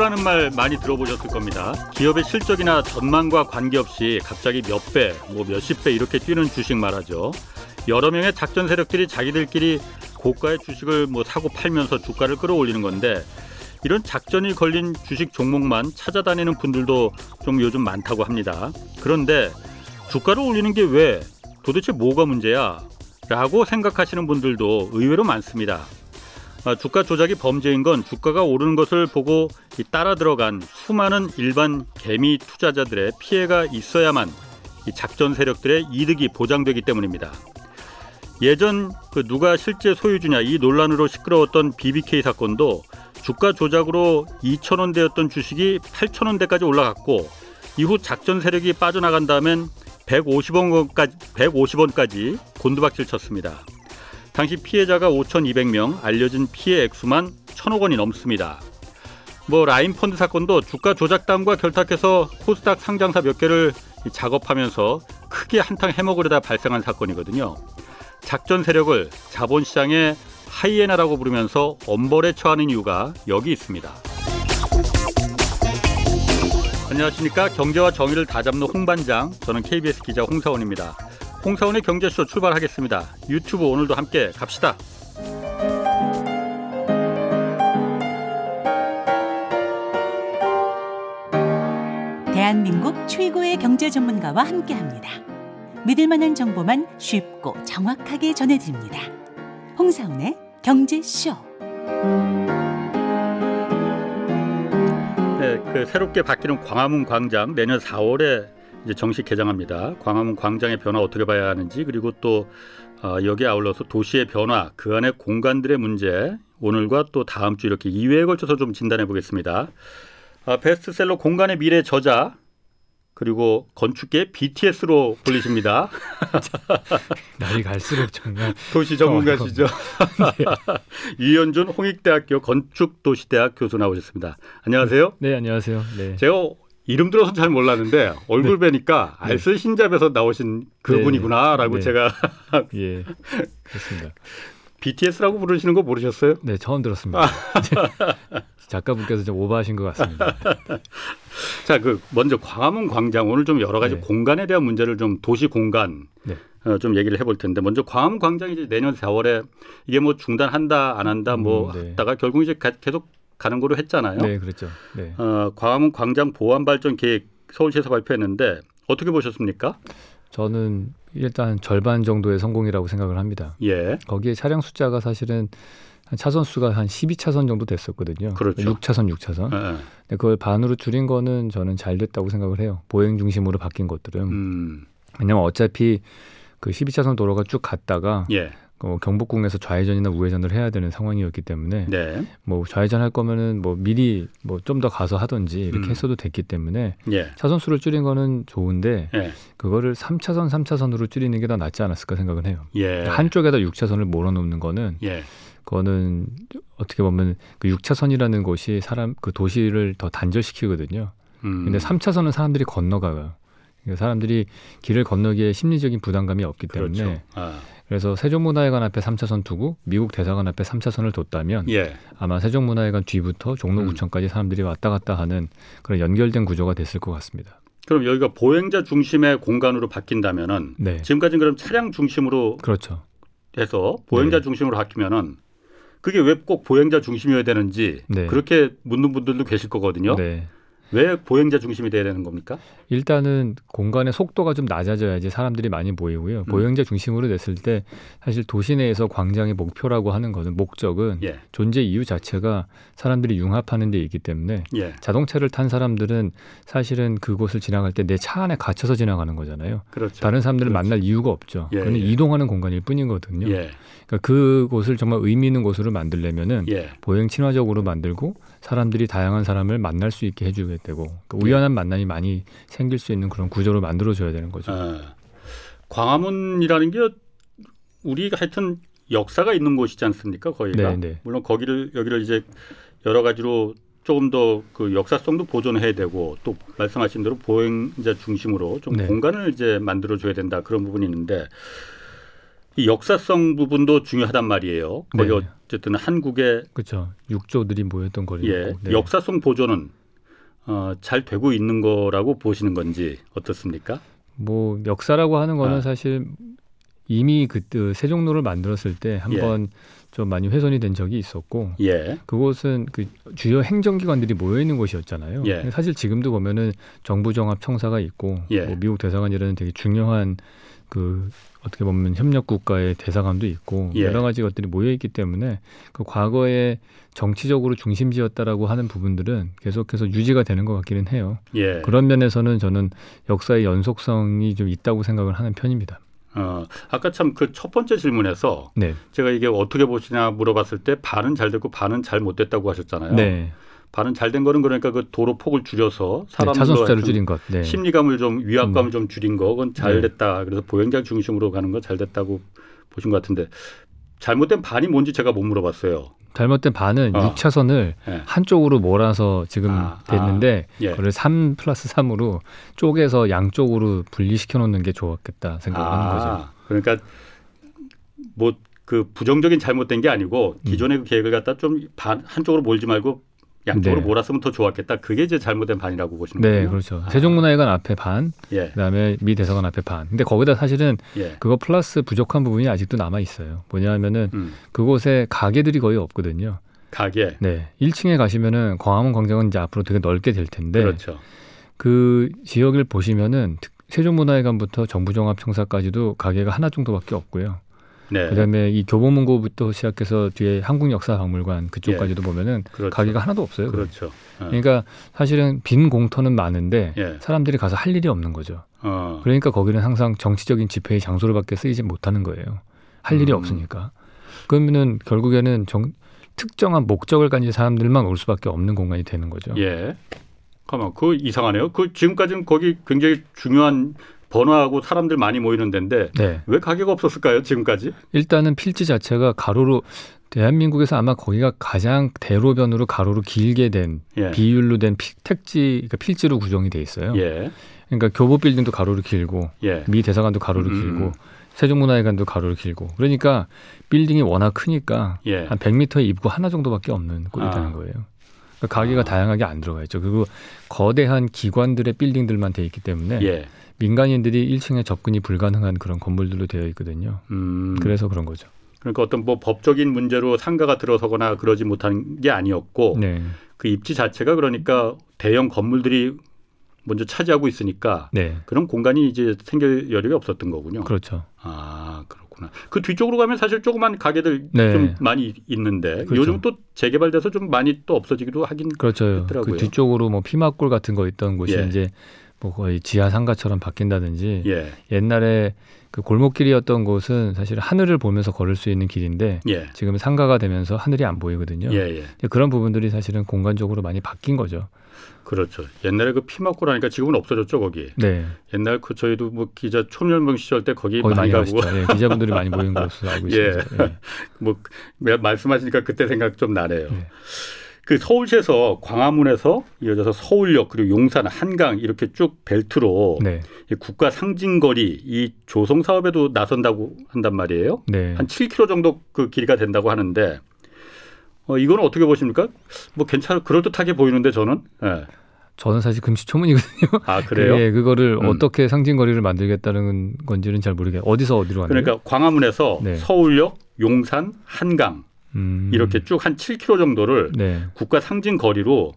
작전주라는 말 많이 들어보셨을 겁니다. 기업의 실적이나 전망과 관계없이 갑자기 몇 배, 뭐 몇십 배 이렇게 뛰는 주식 말하죠. 여러 명의 작전 세력들이 자기들끼리 고가의 주식을 뭐 사고 팔면서 주가를 끌어올리는 건데 이런 작전이 걸린 주식 종목만 찾아다니는 분들도 좀 요즘 많다고 합니다. 그런데 주가를 올리는 게 왜 도대체 뭐가 문제야? 라고 생각하시는 분들도 의외로 많습니다. 아, 주가 조작이 범죄인 건 주가가 오르는 것을 보고 따라 들어간 수많은 일반 개미 투자자들의 피해가 있어야만 작전 세력들의 이득이 보장되기 때문입니다. 예전 그 누가 실제 소유주냐 이 논란으로 시끄러웠던 BBK 사건도 주가 조작으로 2천 원대였던 주식이 8천 원대까지 올라갔고 이후 작전 세력이 빠져나간 다음엔 150원까지 150원까지 곤두박질 쳤습니다. 당시 피해자가 5,200명, 알려진 피해 액수만 1,000억 원이 넘습니다. 뭐 라인 펀드 사건도 주가 조작담과 결탁해서 코스닥 상장사 몇 개를 작업하면서 크게 한탕 해먹으려다 발생한 사건이거든요. 작전 세력을 자본시장의 하이에나라고 부르면서 엄벌에 처하는 이유가 여기 있습니다. 안녕하십니까 경제와 정의를 다잡는 홍반장 저는 KBS 기자 홍사원입니다. 홍사원의 경제쇼 출발하겠습니다. 유튜브 오늘도 함께 갑시다. 대한민국 최고의 경제 전문가와 함께합니다. 믿을 만한 정보만 쉽고 정확하게 전해드립니다. 홍사원의 경제쇼. 네, 그 새롭게 바뀌는 광화문 광장 내년 4월에 이제 정식 개장합니다. 광화문 광장의 변화 어떻게 봐야 하는지 그리고 또 어, 여기에 아울러서 도시의 변화, 그 안에 공간들의 문제 오늘과 또 다음 주 이렇게 2회에 걸쳐서 좀 진단해 보겠습니다. 아, 베스트셀러 공간의 미래 저자 그리고 건축계 BTS로 불리십니다. 날이 갈수록 정말 도시 전문가시죠. 네. 이현준 홍익대학교 건축도시대학 교수 나오셨습니다. 안녕하세요. 네, 안녕하세요. 네. 제가 이름 들어서 잘 몰랐는데 얼굴 네. 뵈니까 네. 알쓸 신잡에서 나오신 그분이구나라고 네. 제가 예 그렇습니다. BTS라고 부르시는 거 모르셨어요? 네, 처음 들었습니다. 작가분께서 좀 오버하신 것 같습니다. 자, 그 먼저 광화문 광장 오늘 좀 여러 가지 네. 공간에 대한 문제를 좀 도시 공간 네. 어, 좀 얘기를 해볼 텐데 먼저 광화문 광장이 이제 내년 4월에 이게 뭐 중단한다 안 한다 뭐 음, 네. 하다가 결국 이제 계속 가는 거로 했잖아요. 네, 그렇죠. 네. 어, 광화문 광장 보안 발전 계획 서울시에서 발표했는데 어떻게 보셨습니까? 저는 일단 절반 정도의 성공이라고 생각을 합니다. 예. 거기에 차량 숫자가 사실은 차선 수가 한 12차선 정도 됐었거든요. 그렇죠. 6차선, 6차선. 네. 근데 그걸 반으로 줄인 거는 저는 잘 됐다고 생각을 해요. 보행 중심으로 바뀐 것들은. 음. 왜냐면 어차피 그 12차선 도로가 쭉 갔다가 예. 어, 경복궁에서 좌회전이나 우회전을 해야 되는 상황이었기 때문에 네. 뭐 좌회전 할 거면은 뭐 미리 뭐 좀 더 가서 하든지 이렇게 음. 했어도 됐기 때문에 예. 차선 수를 줄인 거는 좋은데 예. 그거를 3차선 3차선으로 줄이는 게 더 낫지 않았을까 생각을 해요. 예. 그러니까 한쪽에다 6차선을 몰아놓는 거는 예. 그거는 어떻게 보면 그 6차선이라는 곳이 사람 그 도시를 더 단절시키거든요. 음. 근데 3차선은 사람들이 건너가요. 그러니까 사람들이 길을 건너기에 심리적인 부담감이 없기 때문에 그렇죠. 아. 그래서 세종문화회관 앞에 3차선 두고 미국 대사관 앞에 3차선을 뒀다면 예. 아마 세종문화회관 뒤부터 종로구청까지 음. 사람들이 왔다 갔다 하는 그런 연결된 구조가 됐을 것 같습니다. 그럼 여기가 보행자 중심의 공간으로 바뀐다면은 네. 지금까지는 그럼 차량 중심으로 그렇죠. 해서 보행자 네. 중심으로 바뀌면은 그게 왜 꼭 보행자 중심이어야 되는지 네. 그렇게 묻는 분들도 계실 거거든요. 네. 왜 보행자 중심이 돼야 되는 겁니까? 일단은 공간의 속도가 좀 낮아져야지 사람들이 많이 모이고요. 음. 보행자 중심으로 냈을 때 사실 도시 내에서 광장의 목표라고 하는 것은 목적은 예. 존재 이유 자체가 사람들이 융합하는 데 있기 때문에 예. 자동차를 탄 사람들은 사실은 그곳을 지나갈 때 내 차 안에 갇혀서 지나가는 거잖아요. 그렇죠. 다른 사람들을 그렇죠. 만날 이유가 없죠. 예, 그는 예. 이동하는 공간일 뿐이거든요. 예. 그러니까 그곳을 정말 의미 있는 곳으로 만들려면은 예. 보행 친화적으로 만들고 사람들이 다양한 사람을 만날 수 있게 해줘야 되고 그 예. 우연한 만남이 많이 생길 수 있는 그런 구조를 만들어줘야 되는 거죠. 아, 광화문이라는 게 우리가 하여튼 역사가 있는 곳이지 않습니까? 거기가 네, 네. 물론 거기를 여기를 이제 여러 가지로 조금 더 그 역사성도 보존해야 되고 또 말씀하신 대로 보행자 중심으로 좀 네. 공간을 이제 만들어 줘야 된다 그런 부분이 있는데 이 역사성 부분도 중요하단 말이에요. 거기 네. 어쨌든 한국의 그렇죠. 육조들이 모였던 거리고. 예, 네. 역사성 보존은 어, 잘 되고 있는 거라고 보시는 건지 어떻습니까? 뭐 역사라고 하는 거는 아. 사실 이미 그때 세종로를 만들었을 때 한번 좀 많이 훼손이 된 적이 있었고 예, 그곳은 그 주요 행정기관들이 모여 있는 곳이었잖아요. 예. 사실 지금도 보면은 정부종합청사가 있고 예. 뭐 미국 대사관이라는 되게 중요한 그 어떻게 보면 협력 국가의 대사관도 있고 예. 여러 가지 것들이 모여 있기 때문에 그 과거에 정치적으로 중심지였다라고 하는 부분들은 계속해서 유지가 되는 것 같기는 해요. 예. 그런 면에서는 저는 역사의 연속성이 좀 있다고 생각을 하는 편입니다. 어, 아까 참 그 첫 번째 질문에서 네, 제가 이게 어떻게 보시냐 물어봤을 때 반은 잘 됐고 반은 잘 못 됐다고 하셨잖아요. 네, 반은 잘 된 거는 그러니까 그 도로 폭을 줄여서 네 줄인 것. 네, 심리감을 좀 위압감을 좀 줄인 거 그건 잘 네. 됐다. 그래서 보행자 중심으로 가는 건잘 됐다고 보신 것 같은데 잘못된 반이 뭔지 제가 못 물어봤어요. 잘못된 반은 어. 6차선을 예. 한쪽으로 몰아서 지금 아, 됐는데 예. 그걸 3 플러스 3으로 쪼개서 양쪽으로 분리시켜 놓는 게 좋았겠다 생각을 하는 거죠. 그러니까 뭐 그 부정적인 잘못된 게 아니고 음. 기존의 그 계획을 갖다 좀 반 한쪽으로 몰지 말고 양쪽으로 네. 몰았으면 더 좋았겠다. 그게 이제 잘못된 반이라고 보시는 네, 거예요. 그렇죠. 세종문화회관 앞에 반, 예, 그다음에 미 대사관 앞에 반. 근데 거기다 사실은 예. 그거 플러스 부족한 부분이 아직도 남아 있어요. 뭐냐면은 음, 그곳에 가게들이 거의 없거든요. 가게. 네, 1층에 가시면은 광화문 광장은 이제 앞으로 되게 넓게 될 텐데 그렇죠. 그 지역을 보시면은 특- 세종문화회관부터 정부종합청사까지도 가게가 하나 정도밖에 없고요. 네. 그다음에 이 교보문고부터 시작해서 뒤에 한국역사박물관 그쪽까지도 보면은 그렇죠. 가게가 하나도 없어요. 그렇죠. 어. 그러니까 사실은 빈 공터는 많은데 예. 사람들이 가서 할 일이 없는 거죠. 어. 그러니까 거기는 항상 정치적인 집회의 장소로밖에 쓰이지 못하는 거예요. 할 일이 음. 없으니까. 그러면은 결국에는 정, 특정한 목적을 가진 사람들만 올 수밖에 없는 공간이 되는 거죠. 예. 가만, 그 이상하네요. 그 지금까지는 거기 굉장히 중요한 번화하고 사람들 많이 모이는 데인데 네. 왜 가게가 없었을까요? 지금까지? 일단은 필지 자체가 가로로 대한민국에서 아마 거기가 가장 대로변으로 가로로 길게 된 예. 비율로 된 피- 택지 그러니까 필지로 구성이 돼 있어요. 예. 그러니까 교보 빌딩도 가로로 길고 예. 미 대사관도 가로로 음, 음, 길고 음. 세종문화회관도 가로로 길고 그러니까 빌딩이 워낙 크니까 예. 한 100m의 입구 하나 정도밖에 없는 꼴이 아. 되는 거예요. 그러니까 가게가 아. 다양하게 안 들어가 있죠. 그리고 거대한 기관들의 빌딩들만 돼 있기 때문에 예. 민간인들이 1층에 접근이 불가능한 그런 건물들로 되어 있거든요. 음. 그래서 그런 거죠. 그러니까 어떤 뭐 법적인 문제로 상가가 들어서거나 그러지 못한 게 아니었고 네. 그 입지 자체가 그러니까 대형 건물들이 먼저 차지하고 있으니까 네. 그런 공간이 이제 생길 여력이 없었던 거군요. 그렇죠. 아 그렇 구나. 그 뒤쪽으로 가면 사실 조그만 가게들 네. 좀 많이 있는데 그렇죠. 요즘 또 재개발돼서 좀 많이 또 없어지기도 하긴. 그렇죠. 했더라고요. 그 뒤쪽으로 뭐 피막골 같은 거 있던 곳이 예. 이제 뭐 거의 지하 상가처럼 바뀐다든지 예, 옛날에 그 골목길이었던 곳은 사실 하늘을 보면서 걸을 수 있는 길인데 예, 지금 상가가 되면서 하늘이 안 보이거든요. 예, 예. 그런 부분들이 사실은 공간적으로 많이 바뀐 거죠. 그렇죠. 옛날에 그 피막골 하니까 지금은 없어졌죠 거기. 네. 옛날 그 저희도 뭐 기자 초면명 시절 때 거기 많이 가고. 예, 기자분들이 많이 모인 것으로 알고 예. 있습니다. 예. 뭐 말씀하시니까 그때 생각 좀 나네요. 네. 그 서울시에서 광화문에서 이어져서 서울역 그리고 용산 한강 이렇게 쭉 벨트로 네. 이 국가 상징거리 이 조성 사업에도 나선다고 한단 말이에요. 네. 한 7km 정도 그 길이가 된다고 하는데 어 이거는 어떻게 보십니까? 뭐 괜찮 그럴듯하게 보이는데 저는 예. 저는 사실 금시초문이거든요. 아 그래요? 예, 그거를 음. 어떻게 상징거리를 만들겠다는 건지는 잘 모르겠. 어디서 어디로 가는 그러니까 광화문에서 네. 서울역, 용산, 한강 음. 이렇게 쭉 한 7km 정도를 네. 국가 상징 거리로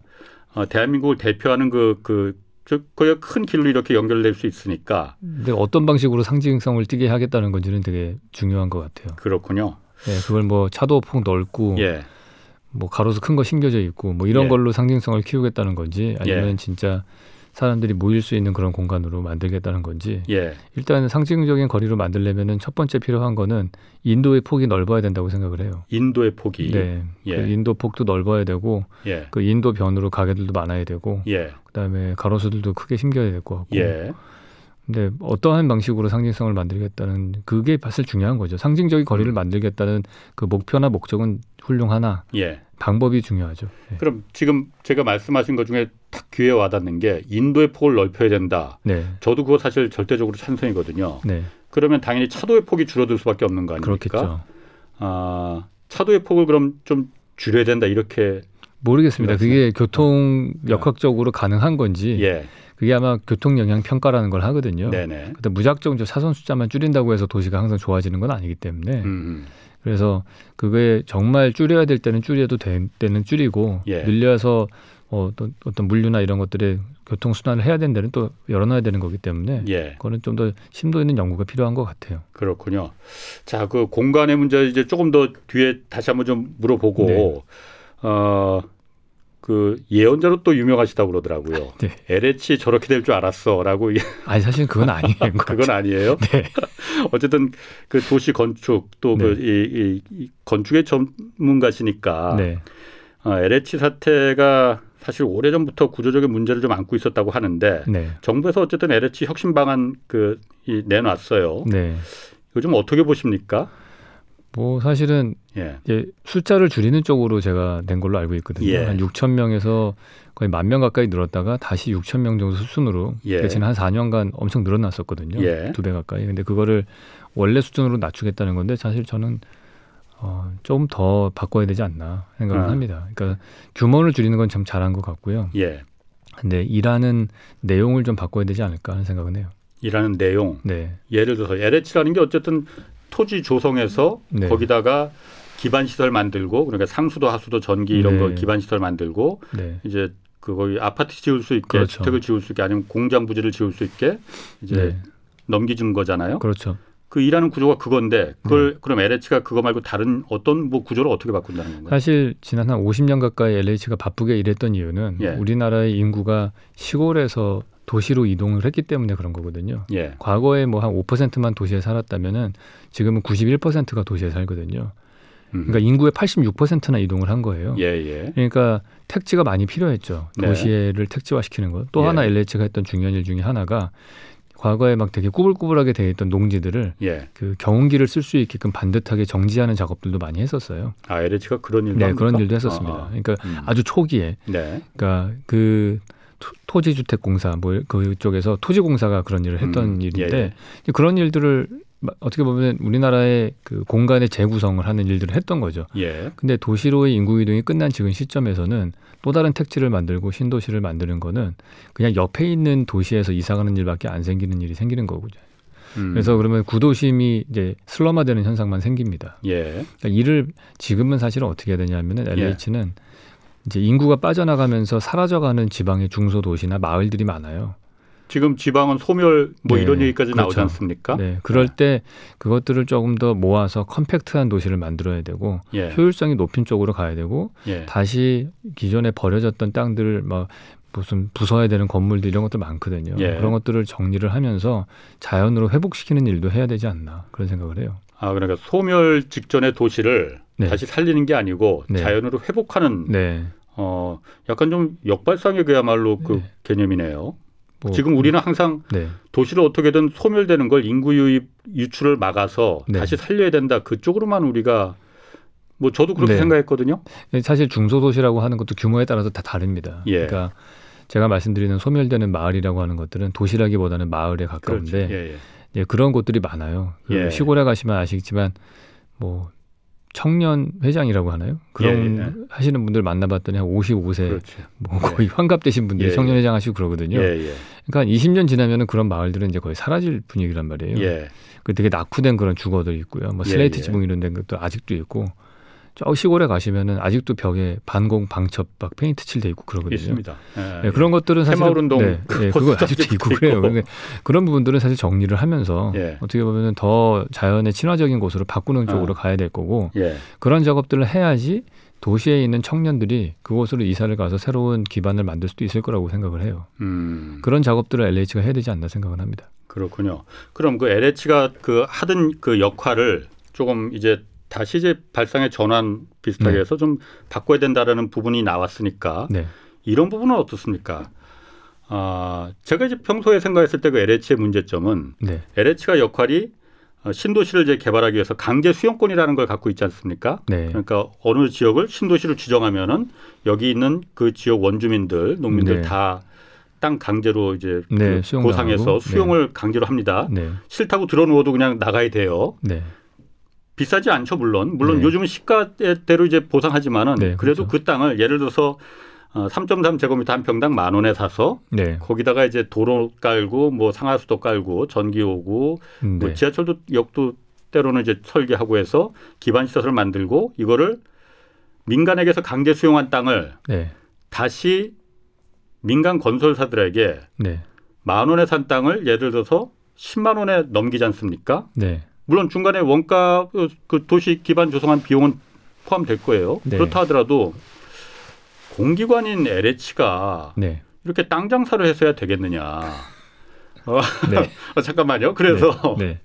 어, 대한민국을 대표하는 그, 그, 저, 거기가 큰 길로 이렇게 연결될 수 있으니까 근데 어떤 방식으로 상징성을 띠게 하겠다는 건지는 되게 중요한 것 같아요. 그렇군요. 예, 그걸 뭐 차도 폭 넓고 예. 뭐 가로수 큰거 심겨져 있고 뭐 이런 예. 걸로 상징성을 키우겠다는 건지 아니면 예. 진짜 사람들이 모일 수 있는 그런 공간으로 만들겠다는 건지 예. 일단 상징적인 거리로 만들려면은 첫 번째 필요한 거는 인도의 폭이 넓어야 된다고 생각을 해요. 인도의 폭이. 네. 예. 그 인도 폭도 넓어야 되고 예. 그 인도 변으로 가게들도 많아야 되고 예. 그다음에 가로수들도 크게 심겨야 될 것 같고. 예. 근데 어떠한 방식으로 상징성을 만들겠다는 그게 사실 중요한 거죠. 상징적인 거리를 음. 만들겠다는 그 목표나 목적은 훌륭하나 예. 방법이 중요하죠. 네. 그럼 지금 제가 말씀하신 것 중에 딱 귀에 와닿는 게 인도의 폭을 넓혀야 된다. 네. 저도 그거 사실 절대적으로 찬성이거든요. 네. 그러면 당연히 차도의 폭이 줄어들 수밖에 없는 거 아닙니까? 그렇겠죠. 아, 차도의 폭을 그럼 좀 줄여야 된다 이렇게 모르겠습니다. 그게 교통 역학적으로 가능한 건지 예. 그게 아마 교통 영향 평가라는 걸 하거든요. 네네. 근데 무작정 저 차선 숫자만 줄인다고 해서 도시가 항상 좋아지는 건 아니기 때문에 음. 그래서 그게 정말 줄여야 될 때는 줄여도 될 때는 줄이고 예. 늘려서 어, 또 어떤 물류나 이런 것들의 교통 순환을 해야 되는 데는 또 열어놔야 되는 거기 때문에 예. 그거는 좀 더 심도 있는 연구가 필요한 것 같아요. 그렇군요. 자, 그 공간의 문제 이제 조금 더 뒤에 다시 한번 좀 물어보고 네. 어. 그 예언자로 또 유명하시다고 그러더라고요. 네. LH 저렇게 될 줄 알았어라고 아니 사실 그건 아니에요. 그건 아니에요. 네. 어쨌든 그 도시 건축 또그 네. 이, 이, 이 건축의 전문가시니까 네. 어, LH 사태가 사실 오래전부터 구조적인 문제를 좀 안고 있었다고 하는데 네. 정부에서 어쨌든 LH 혁신 방안 그 이, 내놨어요. 네. 요즘 어떻게 보십니까? 뭐 사실은 예. 이제 숫자를 줄이는 쪽으로 제가 낸 걸로 알고 있거든요. 예. 한 6천 명에서 거의 만 명 가까이 늘었다가 다시 6천 명 정도 수준으로 예. 그러니까 지난 한 4년간 엄청 늘어났었거든요. 예. 두배 가까이. 근데 그거를 원래 수준으로 낮추겠다는 건데 사실 저는 어, 좀더 바꿔야 되지 않나 생각을 아. 합니다. 그러니까 규모를 줄이는 건 참 잘한 것 같고요. 예. 근데 일하는 내용을 좀 바꿔야 되지 않을까 하는 생각은 해요. 일하는 내용. 네. 예를 들어서 LH라는 게 어쨌든 토지 조성해서 네. 거기다가 기반 시설 만들고 그러니까 상수도 하수도 전기 이런 네. 거 기반 시설 만들고 네. 이제 그 거기 아파트 지을 수 있게 그렇죠. 주택을 지을 수 있게 아니면 공장 부지를 지을 수 있게 이제 네. 넘기준 거잖아요. 그렇죠. 그 일하는 구조가 그건데 그걸 그럼 LH가 그거 말고 다른 어떤 뭐 구조를 어떻게 바꾼다는 건가요? 사실 지난 한 50년 가까이 LH가 바쁘게 일했던 이유는 예. 우리나라의 인구가 시골에서 도시로 이동을 했기 때문에 그런 거거든요. 예. 과거에 뭐 한 5%만 도시에 살았다면은 지금은 91%가 도시에 살거든요. 음. 그러니까 인구의 86%나 이동을 한 거예요. 예, 예. 그러니까 택지가 많이 필요했죠. 네. 도시를 택지화시키는 것. 또 예. 하나 LH가 했던 중요한 일 중에 하나가 과거에 막 되게 꾸불꾸불하게 돼 있던 농지들을 예. 그 경운기를 쓸 수 있게끔 반듯하게 정지하는 작업들도 많이 했었어요. 아, LH가 그런 일도 네, 합니까? 그런 일도 했었습니다. 아, 아. 그러니까 음. 아주 초기에 네. 그러니까 그 토- 토지주택공사 뭐 그쪽에서 토지공사가 그런 일을 했던 음, 일인데 예, 예. 이제 그런 일들을 마- 어떻게 보면 우리나라의 그 공간의 재구성을 하는 일들을 했던 거죠. 예. 근데 도시로의 인구 이동이 끝난 지금 시점에서는 또 다른 택지를 만들고 신도시를 만드는 거는 그냥 옆에 있는 도시에서 이사 가는 일밖에 안 생기는 일이 생기는 거고요. 음. 그래서 그러면 구도심이 이제 슬럼화되는 현상만 생깁니다. 예. 그러니까 이를 지금은 사실은 어떻게 해야 되냐면은 예. LH는 이제 인구가 빠져나가면서 사라져가는 지방의 중소도시나 마을들이 많아요. 지금 지방은 소멸 뭐 네, 이런 얘기까지 나오지 그렇죠. 않습니까? 네, 그럴 때 그것들을 조금 더 모아서 컴팩트한 도시를 만들어야 되고 예. 효율성이 높은 쪽으로 가야 되고 예. 다시 기존에 버려졌던 땅들을 막 무슨 부숴야 되는 건물들 이런 것들 많거든요. 예. 그런 것들을 정리를 하면서 자연으로 회복시키는 일도 해야 되지 않나 그런 생각을 해요. 아, 그러니까 소멸 직전의 도시를 네. 다시 살리는 게 아니고 네. 자연으로 회복하는 네. 어, 약간 좀 역발상의 그야말로 그 네. 개념이네요. 뭐, 지금 우리는 항상 네. 도시를 어떻게든 소멸되는 걸 인구 유입 유출을 막아서 네. 다시 살려야 된다. 그쪽으로만 우리가 뭐 저도 그렇게 네. 생각했거든요. 사실 중소도시라고 하는 것도 규모에 따라서 다 다릅니다. 예. 그러니까 제가 말씀드리는 소멸되는 마을이라고 하는 것들은 도시라기보다는 마을에 그렇죠. 가까운데 예, 예. 예, 그런 곳들이 많아요. 그 예. 시골에 가시면 아시겠지만 뭐 청년 회장이라고 하나요? 그런 예, 예. 하시는 분들 만나봤더니 한 55세 그렇죠. 뭐 거의 환갑 되신 분들이 예, 청년 예. 회장 하시고 그러거든요. 예, 예. 그러니까 20년 지나면은 그런 마을들은 이제 거의 사라질 분위기란 말이에요. 예. 그 되게 낙후된 그런 주거들이 있고요. 뭐 예, 슬레이트 예. 지붕 이런 데도 아직도 있고 저 시골에 가시면은 아직도 벽에 반공 방첩 막 페인트 칠돼 있고 그러거든요. 있습니다. 예, 네, 그런 것들은 사실 새마을운동 네, 네, 그거 아직도 있고 그래요. 있고. 그러니까 그런 부분들은 사실 정리를 하면서 예. 어떻게 보면은 더 자연에 친화적인 곳으로 바꾸는 쪽으로 어. 가야 될 거고 예. 그런 작업들을 해야지 도시에 있는 청년들이 그곳으로 이사를 가서 새로운 기반을 만들 수도 있을 거라고 생각을 해요. 음. 그런 작업들을 LH가 해야 되지 않나 생각을 합니다. 그렇군요. 그럼 그 LH가 그 하던 그 역할을 조금 이제 다시 이제 발상의 전환 비슷하게 네. 해서 좀 바꿔야 된다라는 부분이 나왔으니까 네. 이런 부분은 어떻습니까? 아, 제가 이제 평소에 생각했을 때 그 LH의 문제점은 네. LH가 역할이 어, 신도시를 이제 개발하기 위해서 강제 수용권이라는 걸 갖고 있지 않습니까? 네. 그러니까 어느 지역을 신도시로 지정하면은 여기 있는 그 지역 원주민들, 농민들 네. 다땅 강제로 이제 네, 그. 보상해서 수용을 강제로 합니다. 네. 싫다고 들어누워도 그냥 나가야 돼요. 네. 비싸지 않죠, 물론. 물론 네. 요즘은 시가대로 이제 보상하지만은 네, 그래도 그렇죠. 그 땅을 예를 들어서 어, 3.3 제곱미터 한 평당 만 원에 사서 네. 거기다가 이제 도로 깔고 뭐 상하수도 깔고 전기 오고 뭐 네. 지하철도 역도 때로는 이제 설계하고 해서 기반 시설을 만들고 이거를 민간에게서 강제 수용한 땅을 네. 다시 민간 건설사들에게 네. 만 원에 산 땅을 예를 들어서 10만 원에 넘기지 않습니까? 네. 물론 중간에 원가 그- 그 도시 기반 조성한 비용은 포함될 거예요. 네. 그렇다 하더라도 공기관인 LH가 네. 이렇게 땅 장사를 했어야 되겠느냐. 어, 네. 어, 잠깐만요. 그래서 네.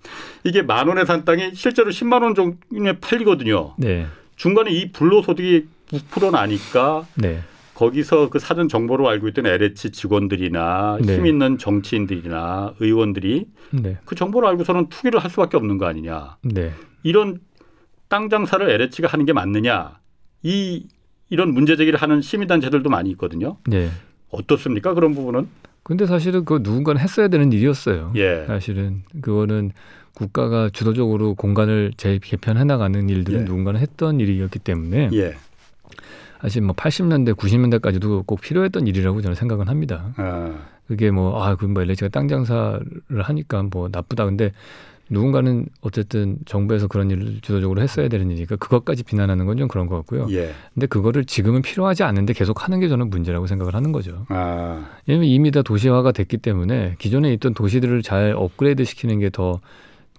이게 만 원에 산 땅이 실제로 10만 원 정도에 팔리거든요. 네. 중간에 이 불로소득이 부풀어 나니까 네. 거기서 그 사전 정보로 알고 있던 LH 직원들이나 네. 힘 있는 정치인들이나 의원들이 네. 그 정보를 알고서는 투기를 할 수밖에 없는 거 아니냐. 네. 이런 땅 장사를 LH가 하는 게 맞느냐. 이 이런 문제 제기를 하는 시민단체들도 많이 있거든요. 네. 어떻습니까? 그런 부분은? 근데 사실은 그 누군가는 했어야 되는 일이었어요. 예. 사실은 그거는 국가가 주도적으로 공간을 재개편해 나가는 일들은 예. 누군가는 했던 일이었기 때문에 예. 사실 뭐 80년대, 90년대까지도 꼭 필요했던 일이라고 저는 생각은 합니다. 아, 그게 뭐, 아, 그뭐 LH가 땅 장사를 하니까 뭐 나쁘다. 근데 누군가는 어쨌든 정부에서 그런 일을 주도적으로 했어야 되는 일이니까 그것까지 비난하는 건 좀 그런 것 같고요. 예. 근데 그거를 지금은 필요하지 않은데 계속 하는 게 저는 문제라고 생각을 하는 거죠. 아, 왜냐면 이미 다 도시화가 됐기 때문에 기존에 있던 도시들을 잘 업그레이드 시키는 게더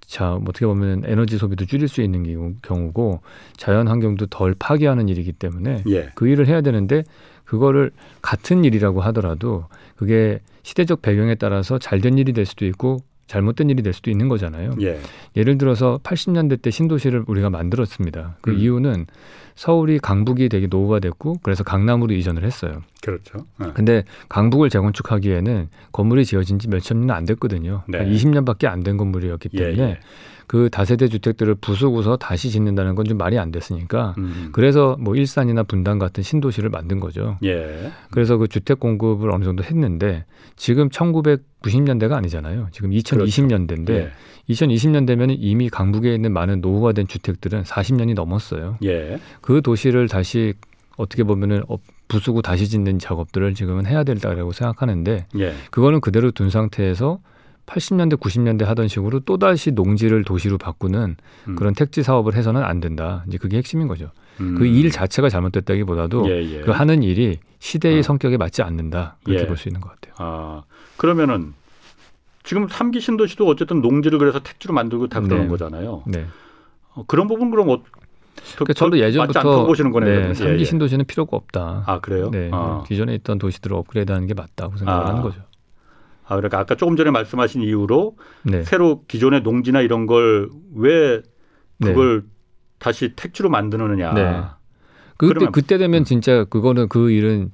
자, 뭐 어떻게 보면 에너지 소비도 줄일 수 있는 경우- 경우고 자연 환경도 덜 파괴하는 일이기 때문에 예. 그 일을 해야 되는데 그거를 같은 일이라고 하더라도 그게 시대적 배경에 따라서 잘 된 일이 될 수도 있고 잘못된 일이 될 수도 있는 거잖아요. 예. 예를 들어서 80년대 때 신도시를 우리가 만들었습니다. 그 음. 이유는 서울이 강북이 되게 노후화됐고 그래서 강남으로 이전을 했어요. 그렇죠. 어. 근데 강북을 재건축하기에는 건물이 지어진 지 몇십 년은 안 됐거든요. 네. 20년밖에 안 된 건물이었기 예, 때문에 예. 그 다세대 주택들을 부수고서 다시 짓는다는 건 좀 말이 안 됐으니까 음. 그래서 뭐 일산이나 분당 같은 신도시를 만든 거죠. 예. 그래서 그 주택 공급을 어느 정도 했는데 지금 1990년대가 아니잖아요. 지금 2020년대인데 그렇죠. 예. 2020년 되면 이미 강북에 있는 많은 노후화 된 주택들은 40년이 넘었어요. 예. 그 도시를 다시 어떻게 보면은 업- 부수고 다시 짓는 작업들을 지금은 해야 된다고 생각하는데 예. 그거는 그대로 둔 상태에서 80년대 90년대 하던 식으로 또 다시 농지를 도시로 바꾸는 음. 그런 택지 사업을 해서는 안 된다. 이제 그게 핵심인 거죠. 음. 그일 자체가 잘못됐다기보다도 예, 예. 그 하는 일이 시대의 어. 성격에 맞지 않는다. 그렇게 예. 볼수 있는 것 같아요. 아, 그러면은 지금 삼기 신도시도 어쨌든 농지를 그래서 택지로 만들고 다 그러는 네. 거잖아요. 네. 어, 그런 부분 그럼 어, 더- 그러니까 저도 예전부터 보시는 거네요. 네, 그러면. 예, 삼기 예. 신도시는 필요가 없다. 아 그래요? 네, 아. 기존에 있던 도시들을 업그레이드하는 게 맞다고 생각을 아. 하는 거죠. 아, 그러니까 아까 조금 전에 말씀하신 이유로 네, 새로 기존의 농지나 이런 걸왜 네. 그걸 다시 택지로 만드느냐. 네. 그때 그러면- 그때 음. 되면 진짜 그거는 그 일은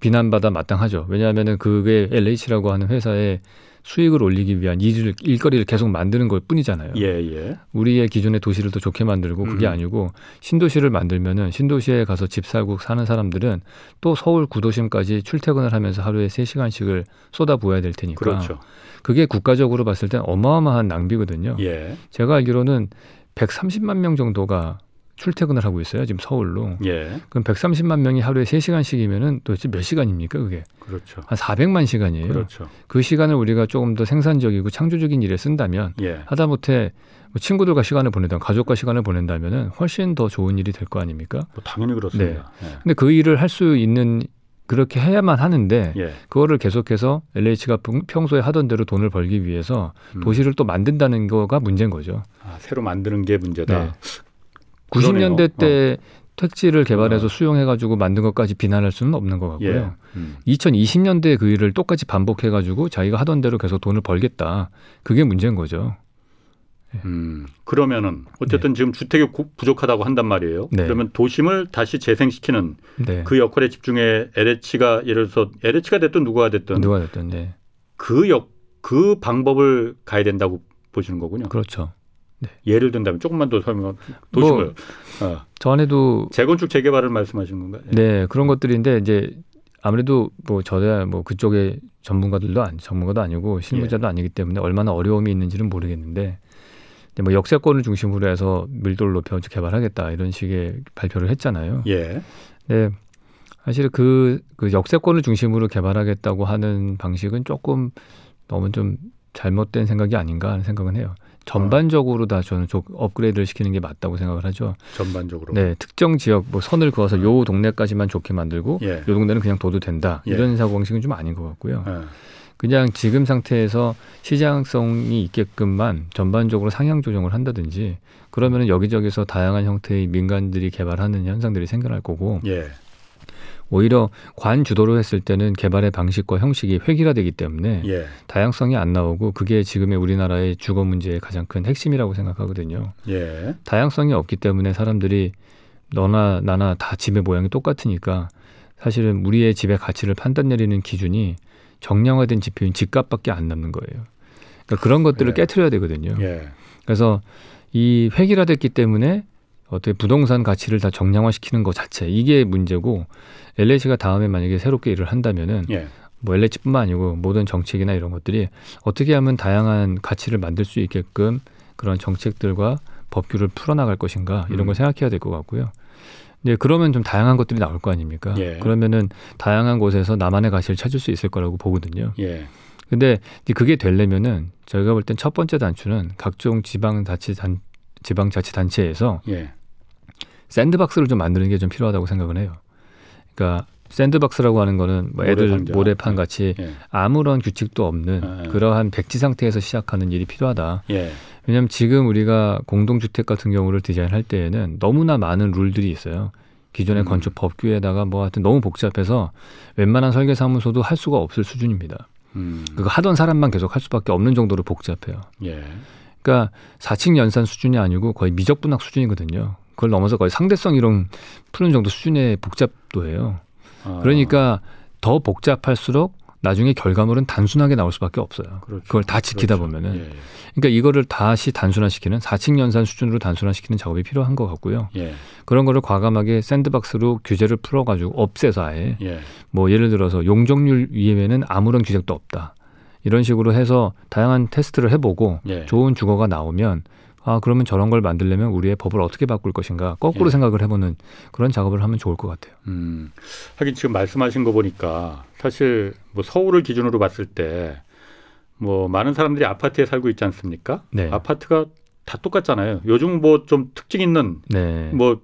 비난받아 마땅하죠. 왜냐하면은 그게 LH라고 하는 회사의 수익을 올리기 위한 일을 일거리를 계속 만드는 것 뿐이잖아요. 예, 예. 우리의 기존의 도시를 더 좋게 만들고 그게 음. 아니고 신도시를 만들면은 신도시에 가서 집 살고 사는 사람들은 또 서울 구도심까지 출퇴근을 하면서 하루에 3시간씩을 쏟아부어야 될 테니까 그렇죠. 그게 국가적으로 봤을 땐 어마어마한 낭비거든요. 예. 제가 알기로는 130만 명 정도가 출퇴근을 하고 있어요. 지금 서울로. 예. 그럼 130만 명이 하루에 3시간씩이면은 도대체 몇 시간입니까, 그게? 그렇죠. 한 400만 시간이에요. 그렇죠. 그 시간을 우리가 조금 더 생산적이고 창조적인 일에 쓴다면 예. 하다못해 뭐 친구들과 시간을 보내다 가족과 시간을 보낸다면은 훨씬 더 좋은 일이 될 거 아닙니까? 뭐 당연히 그렇습니다. 근데 그 일을 할 수 있는 그렇게 해야만 하는데 예. 예. 그거를 계속해서 LH가 평소에 하던 대로 돈을 벌기 위해서 음. 도시를 또 만든다는 거가 문제인 거죠. 아, 새로 만드는 게 문제다. 네. 90년대 때 어. 택지를 개발해서 어. 수용해가지고 만든 것까지 비난할 수는 없는 것 같고요. 예. 음. 2020년대 그 일을 똑같이 반복해가지고 자기가 하던 대로 계속 돈을 벌겠다. 그게 문제인 거죠. 음, 그러면은 어쨌든 지금 주택이 고- 부족하다고 한단 말이에요. 네. 그러면 도심을 다시 재생시키는 네. 그 역할에 집중해 LH가 예를 들어서 LH가 됐든 누가 됐든 누가 됐든 네. 그 역, 그 방법을 가야 된다고 보시는 거군요. 그렇죠. 예를 든다면 조금만 더 설명, 도심을 뭐 어, 저 안에도 재건축 재개발을 말씀하시는 건가요? 네 그런 것들인데 이제 아무래도 뭐 저야 뭐 그쪽에 전문가들도 아니, 전문가도 아니고 실무자도 예. 아니기 때문에 얼마나 어려움이 있는지는 모르겠는데 뭐 역세권을 중심으로 해서 밀도를 높여 개발하겠다 이런 식의 발표를 했잖아요. 예. 네. 사실 그, 그 역세권을 중심으로 개발하겠다고 하는 방식은 조금 너무 좀 잘못된 생각이 아닌가 하는 생각은 해요. 전반적으로 다 저는 좀 업그레이드를 시키는 게 맞다고 생각을 하죠. 전반적으로. 네, 특정 지역 뭐 선을 그어서 요 동네까지만 좋게 만들고 예. 요 동네는 그냥 둬도 된다. 예. 이런 사고 방식은 좀 아닌 것 같고요. 예. 그냥 지금 상태에서 시장성이 있게끔만 전반적으로 상향 조정을 한다든지 그러면은 여기저기서 다양한 형태의 민간들이 개발하는 현상들이 생겨날 거고 예. 오히려 관 주도로 했을 때는 개발의 방식과 형식이 획일화되기 때문에 예. 다양성이 안 나오고 그게 지금의 우리나라의 주거 문제의 가장 큰 핵심이라고 생각하거든요. 예. 다양성이 없기 때문에 사람들이 너나 나나 다 집의 모양이 똑같으니까 사실은 우리의 집의 가치를 판단 내리는 기준이 정량화된 지표인 집값밖에 안 남는 거예요. 그러니까 그런 것들을 예. 깨트려야 되거든요. 예. 그래서 이 획일화됐기 때문에 어떻게 부동산 가치를 다 정량화시키는 것 자체 이게 문제고 LH가 다음에 만약에 새롭게 일을 한다면은 예. 뭐 LH뿐만 아니고 모든 정책이나 이런 것들이 어떻게 하면 다양한 가치를 만들 수 있게끔 그런 정책들과 법규를 풀어나갈 것인가 이런 음. 걸 생각해야 될 것 같고요. 네, 그러면 좀 다양한 것들이 나올 거 아닙니까? 예. 그러면은 다양한 곳에서 나만의 가치를 찾을 수 있을 거라고 보거든요. 예. 근데 그게 되려면은 저희가 볼 땐 첫 번째 단추는 각종 지방자치 단 지방자치단체에서 예. 샌드박스를 좀 만드는 게 좀 필요하다고 생각을 해요. 그러니까 샌드박스라고 하는 거는 뭐 애들 모래상자. 모래판 같이 예. 아무런 규칙도 없는 예. 그러한 백지 상태에서 시작하는 일이 필요하다. 예. 왜냐하면 지금 우리가 공동주택 같은 경우를 디자인할 때에는 너무나 많은 룰들이 있어요. 기존의 음. 건축 법규에다가 뭐 하여튼 너무 복잡해서 웬만한 설계사무소도 할 수가 없을 수준입니다. 음. 그거 하던 사람만 계속 할 수밖에 없는 정도로 복잡해요. 예. 그러니까 4층 연산 수준이 아니고 거의 미적분학 수준이거든요. 그걸 넘어서 거의 상대성 이론 푸는 정도 수준의 복잡도예요. 아, 그러니까 더 복잡할수록 나중에 결과물은 단순하게 나올 수밖에 없어요. 그렇죠. 그걸 다 지키다 그렇죠. 보면은 예. 그러니까 이거를 다시 단순화시키는 4층 연산 수준으로 단순화시키는 작업이 필요한 것 같고요. 예. 그런 거를 과감하게 샌드박스로 규제를 풀어가지고 없애서 아예 예. 뭐 예를 들어서 용적률 이외에는 아무런 규제도 없다. 이런 식으로 해서 다양한 테스트를 해보고 예. 좋은 주거가 나오면 아 그러면 저런 걸 만들려면 우리의 법을 어떻게 바꿀 것인가 거꾸로 예. 생각을 해보는 그런 작업을 하면 좋을 것 같아요. 음. 하긴 지금 말씀하신 거 보니까 사실 뭐 서울을 기준으로 봤을 때 뭐 많은 사람들이 아파트에 살고 있지 않습니까? 네. 아파트가 다 똑같잖아요. 요즘 뭐 좀 특징 있는 네. 뭐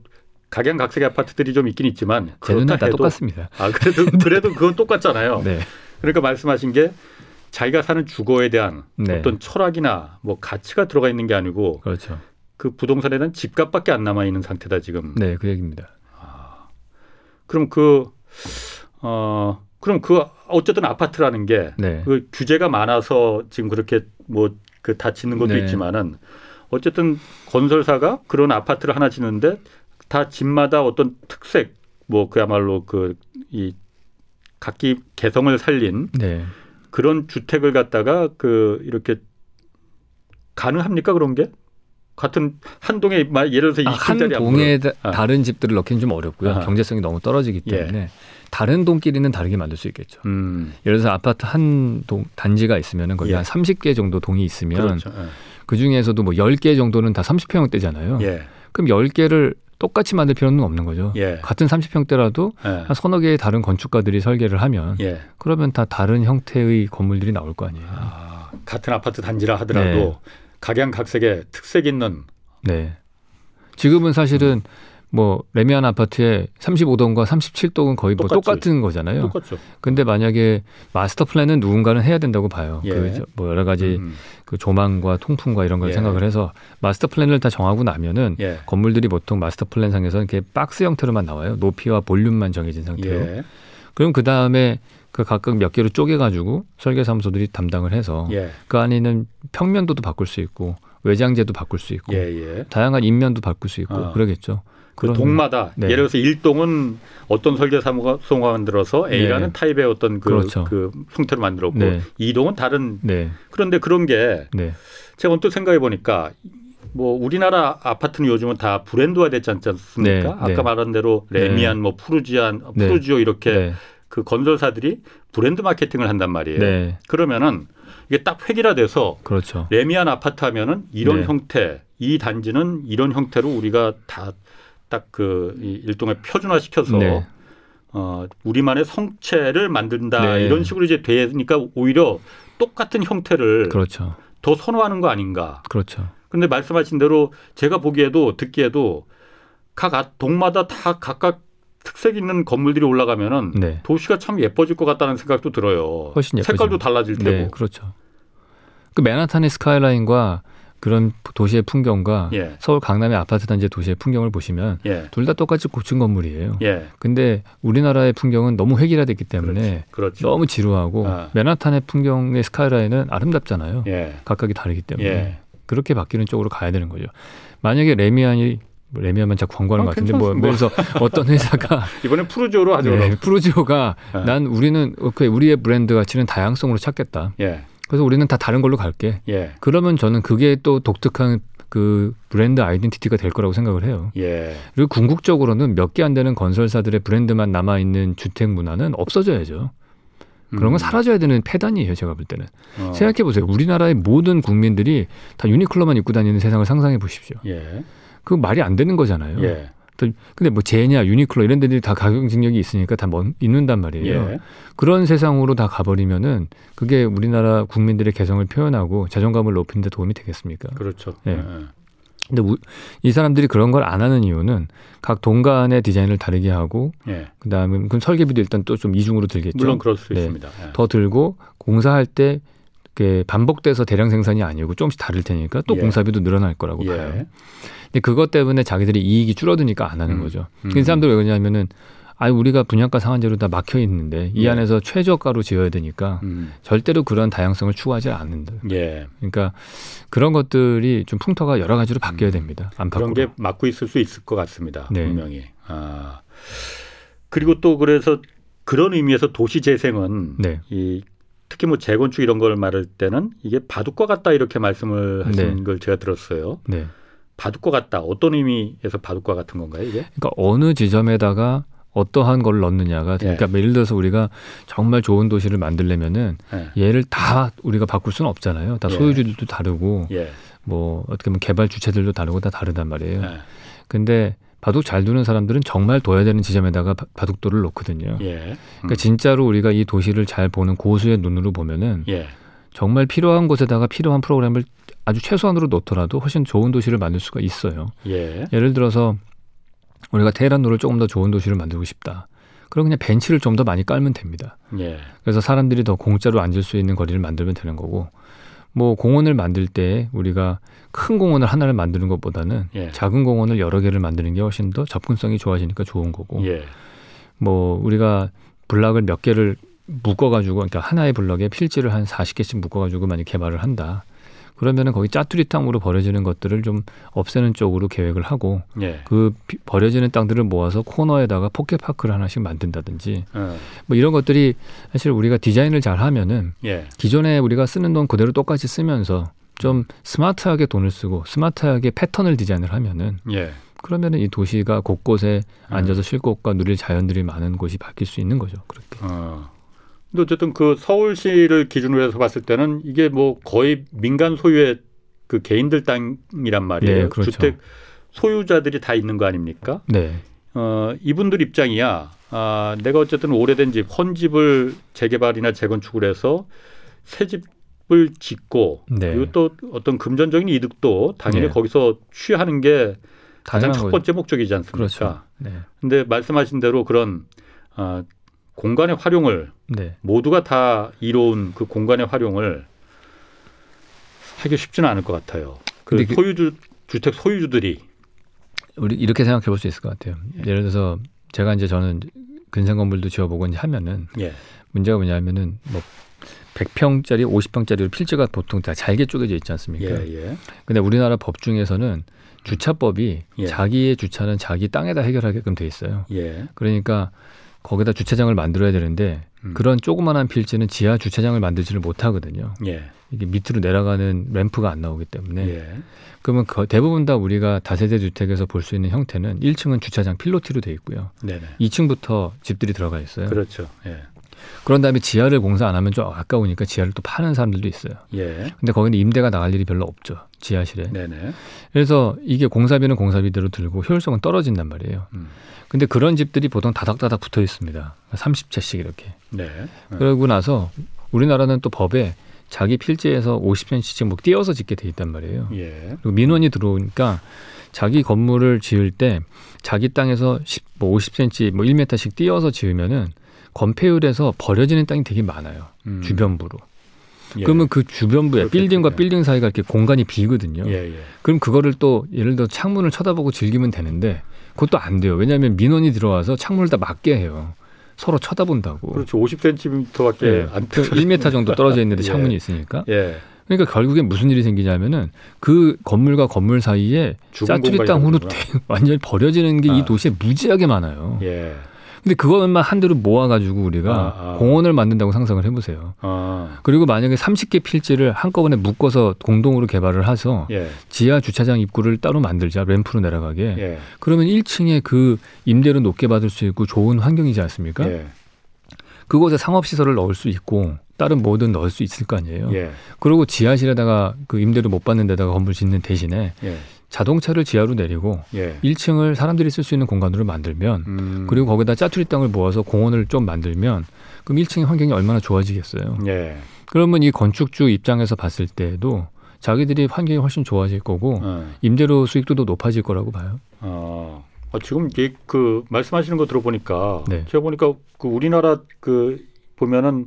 각양각색의 아파트들이 좀 있긴 있지만 제 그렇다 다 똑같습니다. 아 그래도 그래도 그건 똑같잖아요. 네. 그러니까 말씀하신 게 자기가 사는 주거에 대한 네. 어떤 철학이나 뭐 가치가 들어가 있는 게 아니고 그렇죠. 그 부동산에 대한 집값밖에 안 남아 있는 상태다 지금. 네, 그 얘기입니다. 그럼 그 어, 그럼 그 어쨌든 아파트라는 게그 네. 규제가 많아서 지금 그렇게 뭐 그다 짓는 것도 네. 있지만은 어쨌든 건설사가 그런 아파트를 하나 짓는데 다 집마다 어떤 특색 뭐 그야말로 그 이 각기 개성을 살린 네. 그런 주택을 갖다가 그 이렇게 가능합니까 그런 게 같은 한 동에 마- 예를 들어서 아, 한 20평짜리 동에 다, 아. 다른 집들을 넣기는 좀 어렵고요. 아하. 경제성이 너무 떨어지기 예. 때문에 다른 동끼리는 다르게 만들 수 있겠죠. 음, 예를 들어서 아파트 한 동 단지가 있으면은 거기 예. 한 30개 정도 동이 있으면 그렇죠. 그 중에서도 뭐 10개 정도는 다 30평대잖아요. 예, 그럼 10개를 똑같이 만들 필요는 없는 거죠. 예, 같은 30평대라도 예, 한 서너 개의 다른 건축가들이 설계를 하면 예. 그러면 다 다른 형태의 건물들이 나올 거 아니에요. 아, 같은 아파트 단지라 하더라도 네. 각양각색의 특색 있는 네. 지금은 사실은 뭐 레미안 아파트에 35동과 37동은 거의 뭐 똑같지. 똑같은 거잖아요. 똑같죠. 근데 만약에 마스터 플랜은 누군가는 해야 된다고 봐요. 예. 그뭐 여러 가지 음, 그 조망과 통풍과 이런 걸 예. 생각을 해서 마스터 플랜을 다 정하고 나면은 예, 건물들이 보통 마스터 플랜 상에서는 이렇게 박스 형태로만 나와요. 높이와 볼륨만 정해진 상태로. 예, 그럼 그 다음에 그 각각 몇 개로 쪼개가지고 설계사무소들이 담당을 해서 예, 그 안에는 평면도도 바꿀 수 있고 외장재도 바꿀 수 있고 예, 예. 다양한 입면도 바꿀 수 있고 아. 그러겠죠. 그 동마다 네. 예를 들어서 일동은 어떤 설계사무가 소가 만들어서 A라는 네. 타입의 어떤 그, 그렇죠. 그 형태로 만들었고 네. 이동은 다른 네, 그런데 그런 게 네, 제가 언뜻 생각해 보니까 뭐 우리나라 아파트는 요즘은 다 브랜드화 됐지 않지 않습니까? 네, 아까 네. 말한 대로 레미안, 뭐 푸르지안, 네. 푸르지오 이렇게 네, 그 건설사들이 브랜드 마케팅을 한단 말이에요. 네. 그러면은 이게 딱 획일화돼서 그렇죠. 레미안 아파트 하면은 이런 네. 형태, 이 단지는 이런 형태로 우리가 다 딱 그 일종의 표준화 시켜서 네. 어, 우리만의 성체를 만든다 네. 이런 식으로 이제 되니까 오히려 똑같은 형태를 그렇죠. 더 선호하는 거 아닌가. 그렇죠. 근데 말씀하신 대로 제가 보기에도 듣기에도 각 아- 동마다 다 각각 특색 있는 건물들이 올라가면은 네. 도시가 참 예뻐질 것 같다는 생각도 들어요. 훨씬 예뻐지죠. 색깔도 달라질 테고. 네, 그렇죠. 그 맨하탄의 스카이라인과 그런 도시의 풍경과 예. 서울 강남의 아파트 단지의 도시의 풍경을 보시면 예. 둘다 똑같이 고층 건물이에요. 예. 근데 우리나라의 풍경은 너무 획일화됐기 때문에 그렇죠. 너무 지루하고 아. 맨하탄의 풍경의 스카이라인은 아름답잖아요. 예. 각각이 다르기 때문에 예. 그렇게 바뀌는 쪽으로 가야 되는 거죠. 만약에 레미안이 뭐 레미안만 자꾸 광고하는 아, 것 같은데 뭐 괜찮습니다. 그래서 어떤 회사가 이번엔 푸르지오로 하죠. 네. 프로지오가 예. 난 우리는 우리의 브랜드 가치는 다양성으로 찾겠다. 예. 그래서 우리는 다 다른 걸로 갈게. 예. 그러면 저는 그게 또 독특한 그 브랜드 아이덴티티가 될 거라고 생각을 해요. 예. 그리고 궁극적으로는 몇 개 안 되는 건설사들의 브랜드만 남아 있는 주택 문화는 없어져야죠. 그런 건 음. 사라져야 되는 폐단이에요, 제가 볼 때는. 어. 생각해 보세요. 우리나라의 모든 국민들이 다 유니클로만 입고 다니는 세상을 상상해 보십시오. 예. 그 말이 안 되는 거잖아요. 예. 또 근데 뭐 제냐, 유니클로 이런 데들이 다 가격징력이 있으니까 다 먼- 있는단 말이에요. 예. 그런 세상으로 다 가버리면은 그게 우리나라 국민들의 개성을 표현하고 자존감을 높이는 데 도움이 되겠습니까? 그렇죠. 예. 예. 근데 우- 이 사람들이 그런 걸 안 하는 이유는 각 동간의 디자인을 다르게 하고 예. 그다음에 그럼 설계비도 일단 또 좀 이중으로 들겠죠. 물론 그럴 수 네. 있습니다. 예. 더 들고 공사할 때 이렇게 반복돼서 대량 생산이 아니고 조금씩 다를 테니까 또 예. 공사비도 늘어날 거라고 예. 봐요. 근데 그것 때문에 자기들이 이익이 줄어드니까 안 하는 음. 거죠. 음. 그 사람들 왜 그러냐면은 아 우리가 분양가 상한제로 다 막혀 있는데 이 예. 안에서 최저가로 지어야 되니까 음. 절대로 그런 다양성을 추구하지 않는다. 예. 그러니까 그런 것들이 좀 풍토가 여러 가지로 바뀌어야 됩니다. 안팎으로. 음. 그런 게 막고 있을 수 있을 것 같습니다. 네. 분명히. 아. 그리고 또 그래서 그런 의미에서 도시 재생은 네. 이 특히 뭐 재건축 이런 걸 말할 때는 이게 바둑과 같다 이렇게 말씀을 하신 네. 걸 제가 들었어요. 네. 바둑과 같다. 어떤 의미에서 바둑과 같은 건가요, 이게? 그러니까 어느 지점에다가 어떠한 걸 넣느냐가 예. 그러니까 예를 들어서 우리가 정말 좋은 도시를 만들려면은 예. 얘를 다 우리가 바꿀 수는 없잖아요. 다 예. 소유주들도 다르고 예. 뭐 어떻게 보면 개발 주체들도 다르고 다 다르단 말이에요. 예. 근데 바둑 잘 두는 사람들은 정말 둬야 되는 지점에다가 바- 바둑돌을 놓거든요. 예. 그러니까 진짜로 우리가 이 도시를 잘 보는 고수의 눈으로 보면은 예. 정말 필요한 곳에다가 필요한 프로그램을 아주 최소한으로 놓더라도 훨씬 좋은 도시를 만들 수가 있어요. 예. 예를 들어서 우리가 테헤란로를 조금 더 좋은 도시를 만들고 싶다. 그럼 그냥 벤치를 좀 더 많이 깔면 됩니다. 예. 그래서 사람들이 더 공짜로 앉을 수 있는 거리를 만들면 되는 거고 뭐 공원을 만들 때 우리가 큰 공원을 하나를 만드는 것보다는 예. 작은 공원을 여러 개를 만드는 게 훨씬 더 접근성이 좋아지니까 좋은 거고 예. 뭐 우리가 블락을 몇 개를 묶어가지고 그러니까 하나의 블럭에 필지를 한 40개씩 묶어가지고 만약 개발을 한다. 그러면은 거기 짜투리땅으로 버려지는 것들을 좀 없애는 쪽으로 계획을 하고 예. 그 비- 버려지는 땅들을 모아서 코너에다가 pocket park를 하나씩 만든다든지 어. 뭐 이런 것들이 사실 우리가 디자인을 잘 하면은 예. 기존에 우리가 쓰는 돈 그대로 똑같이 쓰면서 좀 스마트하게 돈을 쓰고 스마트하게 패턴을 디자인을 하면은 예. 그러면은 이 도시가 곳곳에 음. 앉아서 쉴 곳과 누릴 자연들이 많은 곳이 바뀔 수 있는 거죠. 그렇게. 어. 근데 어쨌든 그 서울시를 기준으로 해서 봤을 때는 이게 뭐 거의 민간 소유의 그 개인들 땅이란 말이에요. 네, 그렇죠. 주택 소유자들이 다 있는 거 아닙니까? 네. 어, 이분들 입장이야. 아, 내가 어쨌든 오래된 집, 헌집을 재개발이나 재건축을 해서 새 집을 짓고 네. 그리고 또 어떤 금전적인 이득도 당연히 네. 거기서 취하는 게 가장 첫 거죠. 번째 목적이지 않습니까? 그렇죠. 네. 근데 말씀하신 대로 그런 아, 공간의 활용을 네. 모두가 다 이로운 그 공간의 활용을 하기 쉽지는 않을 것 같아요. 그 소유주 주택 소유주들이 우리 이렇게 생각해 볼 수 있을 것 같아요. 예 를 들어서 제가 이제 저는 근생 건물도 지어보고 이제 하면은 예, 문제가 뭐냐면은 뭐 100평짜리, 50평짜리 필지가 보통 다 잘게 쪼개져 있지 않습니까? 예, 예, 근데 우리나라 법 중에서는 주차법이 예. 자기의 주차는 자기 땅에다 해결하게끔 돼 있어요. 예, 그러니까 거기다 주차장을 만들어야 되는데 음. 그런 조그만한 필지는 지하 주차장을 만들지를 못하거든요. 예. 이게 밑으로 내려가는 램프가 안 나오기 때문에 예. 그러면 거- 대부분 다 우리가 다세대 주택에서 볼 수 있는 형태는 1층은 주차장 필로티로 돼 있고요. 네네. 2층부터 집들이 들어가 있어요. 그렇죠. 예. 그런 다음에 지하를 공사 안 하면 좀 아까우니까 지하를 또 파는 사람들도 있어요. 예. 근데 거기는 임대가 나갈 일이 별로 없죠. 지하실에. 네네. 그래서 이게 공사비는 공사비대로 들고 효율성은 떨어진단 말이에요. 음. 근데 그런 집들이 보통 다닥다닥 붙어 있습니다. 30채씩 이렇게. 네. 예. 그러고 나서 우리나라는 또 법에 자기 필지에서 50cm씩 뭐 띄어서 짓게 돼 있단 말이에요. 예. 그리고 민원이 들어오니까 자기 건물을 지을 때 자기 땅에서 10, 뭐 50cm, 뭐 1m씩 띄어서 지으면은 건폐율에서 버려지는 땅이 되게 많아요. 음. 주변부로. 예. 그러면 그 주변부에. 빌딩과 예. 빌딩 사이가 이렇게 공간이 비거든요. 예. 예. 그럼 그거를 또 예를 들어 창문을 쳐다보고 즐기면 되는데 그것도 안 돼요. 왜냐하면 민원이 들어와서 창문을 다 막게 해요. 서로 쳐다본다고. 그렇죠. 50cm밖에 예. 안 그 1m 정도 떨어져 있는데 예. 창문이 있으니까. 예. 그러니까 결국엔 무슨 일이 생기냐면은 그 건물과 건물 사이에 짜투리 땅으로 완전히 버려지는 게이 아. 도시에 무지하게 많아요. 예. 근데 그것만 한대로 모아가지고 우리가 아, 아. 공원을 만든다고 상상을 해보세요. 아. 그리고 만약에 30개 필지를 한꺼번에 묶어서 공동으로 개발을 해서 예. 지하 주차장 입구를 따로 만들자 램프로 내려가게 예. 그러면 1층에 그 임대료 높게 받을 수 있고 좋은 환경이지 않습니까? 예. 그곳에 상업시설을 넣을 수 있고 다른 뭐든 넣을 수 있을 거 아니에요. 예. 그리고 지하실에다가 그 임대료 못 받는 데다가 건물 짓는 대신에 예. 자동차를 지하로 내리고 예. 1층을 사람들이 쓸 수 있는 공간으로 만들면 음. 그리고 거기다 짜투리 땅을 모아서 공원을 좀 만들면 그럼 1층의 환경이 얼마나 좋아지겠어요. 예. 그러면 이 건축주 입장에서 봤을 때도 자기들이 환경이 훨씬 좋아질 거고 어. 임대료 수익도 더 높아질 거라고 봐요. 어. 아, 지금 이게 그 말씀하시는 거 들어보니까 네. 제가 보니까 그 우리나라 그 보면은